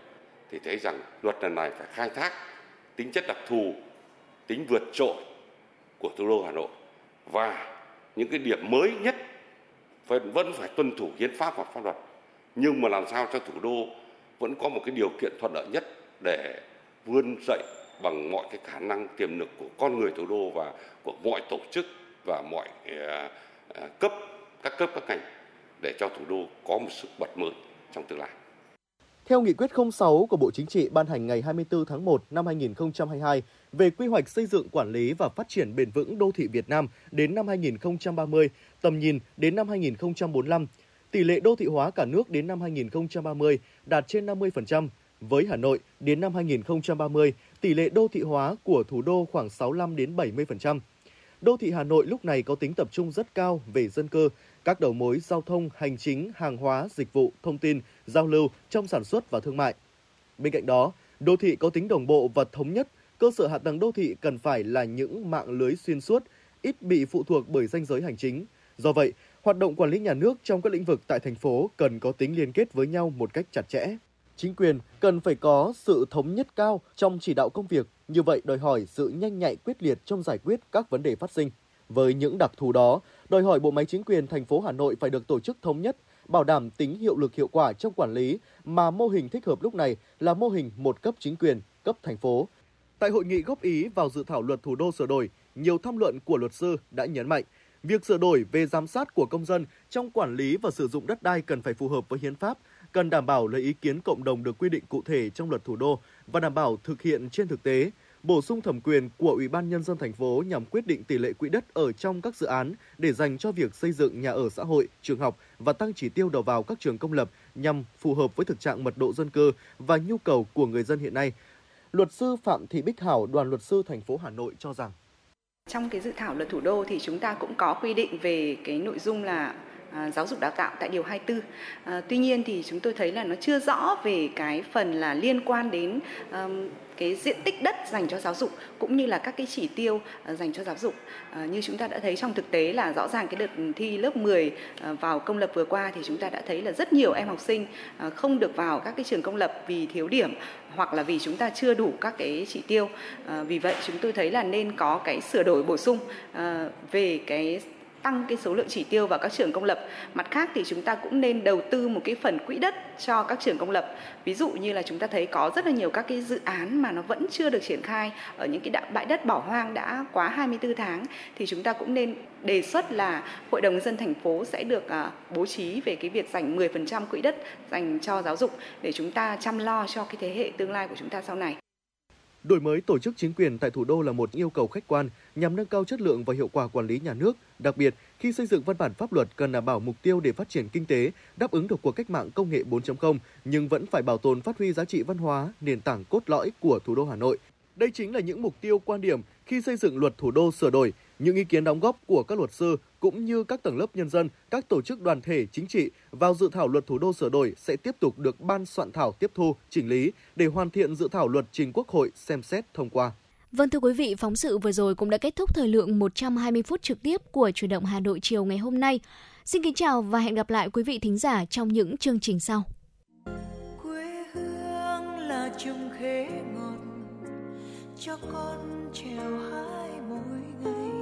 thì thấy rằng luật lần này phải khai thác tính chất đặc thù, tính vượt trội của thủ đô Hà Nội và những cái điểm mới nhất vẫn vẫn phải tuân thủ hiến pháp và pháp luật nhưng mà làm sao cho thủ đô vẫn có một cái điều kiện thuận lợi nhất để vươn dậy bằng mọi cái khả năng tiềm lực của con người thủ đô và của mọi tổ chức và mọi ờ, ờ, cấp, các cấp, các ngành để cho thủ đô có một sức bật mới trong tương lai. Theo nghị quyết 06 của Bộ Chính trị ban hành ngày 24 tháng 1 năm 2022 về quy hoạch xây dựng quản lý và phát triển bền vững đô thị Việt Nam đến năm 2030, tầm nhìn đến năm 2045, tỷ lệ đô thị hóa cả nước đến năm 2030 đạt trên 50%. Với Hà Nội, đến năm 2030, tỷ lệ đô thị hóa của thủ đô khoảng 65 đến 70%. Đô thị Hà Nội lúc này có tính tập trung rất cao về dân cư, các đầu mối giao thông, hành chính, hàng hóa, dịch vụ, thông tin, giao lưu trong sản xuất và thương mại. Bên cạnh đó, đô thị có tính đồng bộ và thống nhất, cơ sở hạ tầng đô thị cần phải là những mạng lưới xuyên suốt, ít bị phụ thuộc bởi danh giới hành chính. Do vậy, hoạt động quản lý nhà nước trong các lĩnh vực tại thành phố cần có tính liên kết với nhau một cách chặt chẽ. Chính quyền cần phải có sự thống nhất cao trong chỉ đạo công việc, như vậy đòi hỏi sự nhanh nhạy quyết liệt trong giải quyết các vấn đề phát sinh. Với những đặc thù đó, đòi hỏi bộ máy chính quyền thành phố Hà Nội phải được tổ chức thống nhất, bảo đảm tính hiệu lực hiệu quả trong quản lý mà mô hình thích hợp lúc này là mô hình một cấp chính quyền, cấp thành phố. Tại hội nghị góp ý vào dự thảo luật thủ đô sửa đổi, nhiều tham luận của luật sư đã nhấn mạnh Việc sửa đổi về giám sát của công dân trong quản lý và sử dụng đất đai cần phải phù hợp với hiến pháp, cần đảm bảo lấy ý kiến cộng đồng được quy định cụ thể trong luật thủ đô và đảm bảo thực hiện trên thực tế, bổ sung thẩm quyền của Ủy ban nhân dân thành phố nhằm quyết định tỷ lệ quỹ đất ở trong các dự án để dành cho việc xây dựng nhà ở xã hội, trường học và tăng chỉ tiêu đầu vào các trường công lập nhằm phù hợp với thực trạng mật độ dân cư và nhu cầu của người dân hiện nay. Luật sư Phạm Thị Bích Hảo, đoàn luật sư thành phố Hà Nội cho rằng trong cái dự thảo luật thủ đô thì chúng ta cũng có quy định về cái nội dung là À, giáo dục đào tạo tại điều 24. À, tuy nhiên thì chúng tôi thấy là nó chưa rõ về cái phần là liên quan đến um, cái diện tích đất dành cho giáo dục cũng như là các cái chỉ tiêu uh, dành cho giáo dục. Uh, như chúng ta đã thấy trong thực tế là rõ ràng cái đợt thi lớp 10 uh, vào công lập vừa qua thì chúng ta đã thấy là rất nhiều em học sinh uh, không được vào các cái trường công lập vì thiếu điểm hoặc là vì chúng ta chưa đủ các cái chỉ tiêu. Uh, vì vậy chúng tôi thấy là nên có cái sửa đổi bổ sung uh, về cái tăng cái số lượng chỉ tiêu vào các trường công lập. Mặt khác thì chúng ta cũng nên đầu tư một cái phần quỹ đất cho các trường công lập. Ví dụ như là chúng ta thấy có rất là nhiều các cái dự án mà nó vẫn chưa được triển khai ở những cái bãi đất bỏ hoang đã quá 24 tháng, thì chúng ta cũng nên đề xuất là Hội đồng dân thành phố sẽ được à, bố trí về cái việc dành 10% quỹ đất dành cho giáo dục để chúng ta chăm lo cho cái thế hệ tương lai của chúng ta sau này. Đổi mới tổ chức chính quyền tại thủ đô là một yêu cầu khách quan nhằm nâng cao chất lượng và hiệu quả quản lý nhà nước, đặc biệt khi xây dựng văn bản pháp luật cần đảm bảo mục tiêu để phát triển kinh tế, đáp ứng được cuộc cách mạng công nghệ 4.0 nhưng vẫn phải bảo tồn phát huy giá trị văn hóa, nền tảng cốt lõi của thủ đô Hà Nội. Đây chính là những mục tiêu quan điểm khi xây dựng luật thủ đô sửa đổi, những ý kiến đóng góp của các luật sư cũng như các tầng lớp nhân dân, các tổ chức đoàn thể chính trị vào dự thảo luật thủ đô sửa đổi sẽ tiếp tục được ban soạn thảo tiếp thu, chỉnh lý để hoàn thiện dự thảo luật trình Quốc hội xem xét thông qua. Vâng thưa quý vị, phóng sự vừa rồi cũng đã kết thúc thời lượng 120 phút trực tiếp của Chủ động Hà Nội chiều ngày hôm nay. Xin kính chào và hẹn gặp lại quý vị thính giả trong những chương trình sau. Quê hương là chung khế ngọt cho con trèo hai mỗi ngày.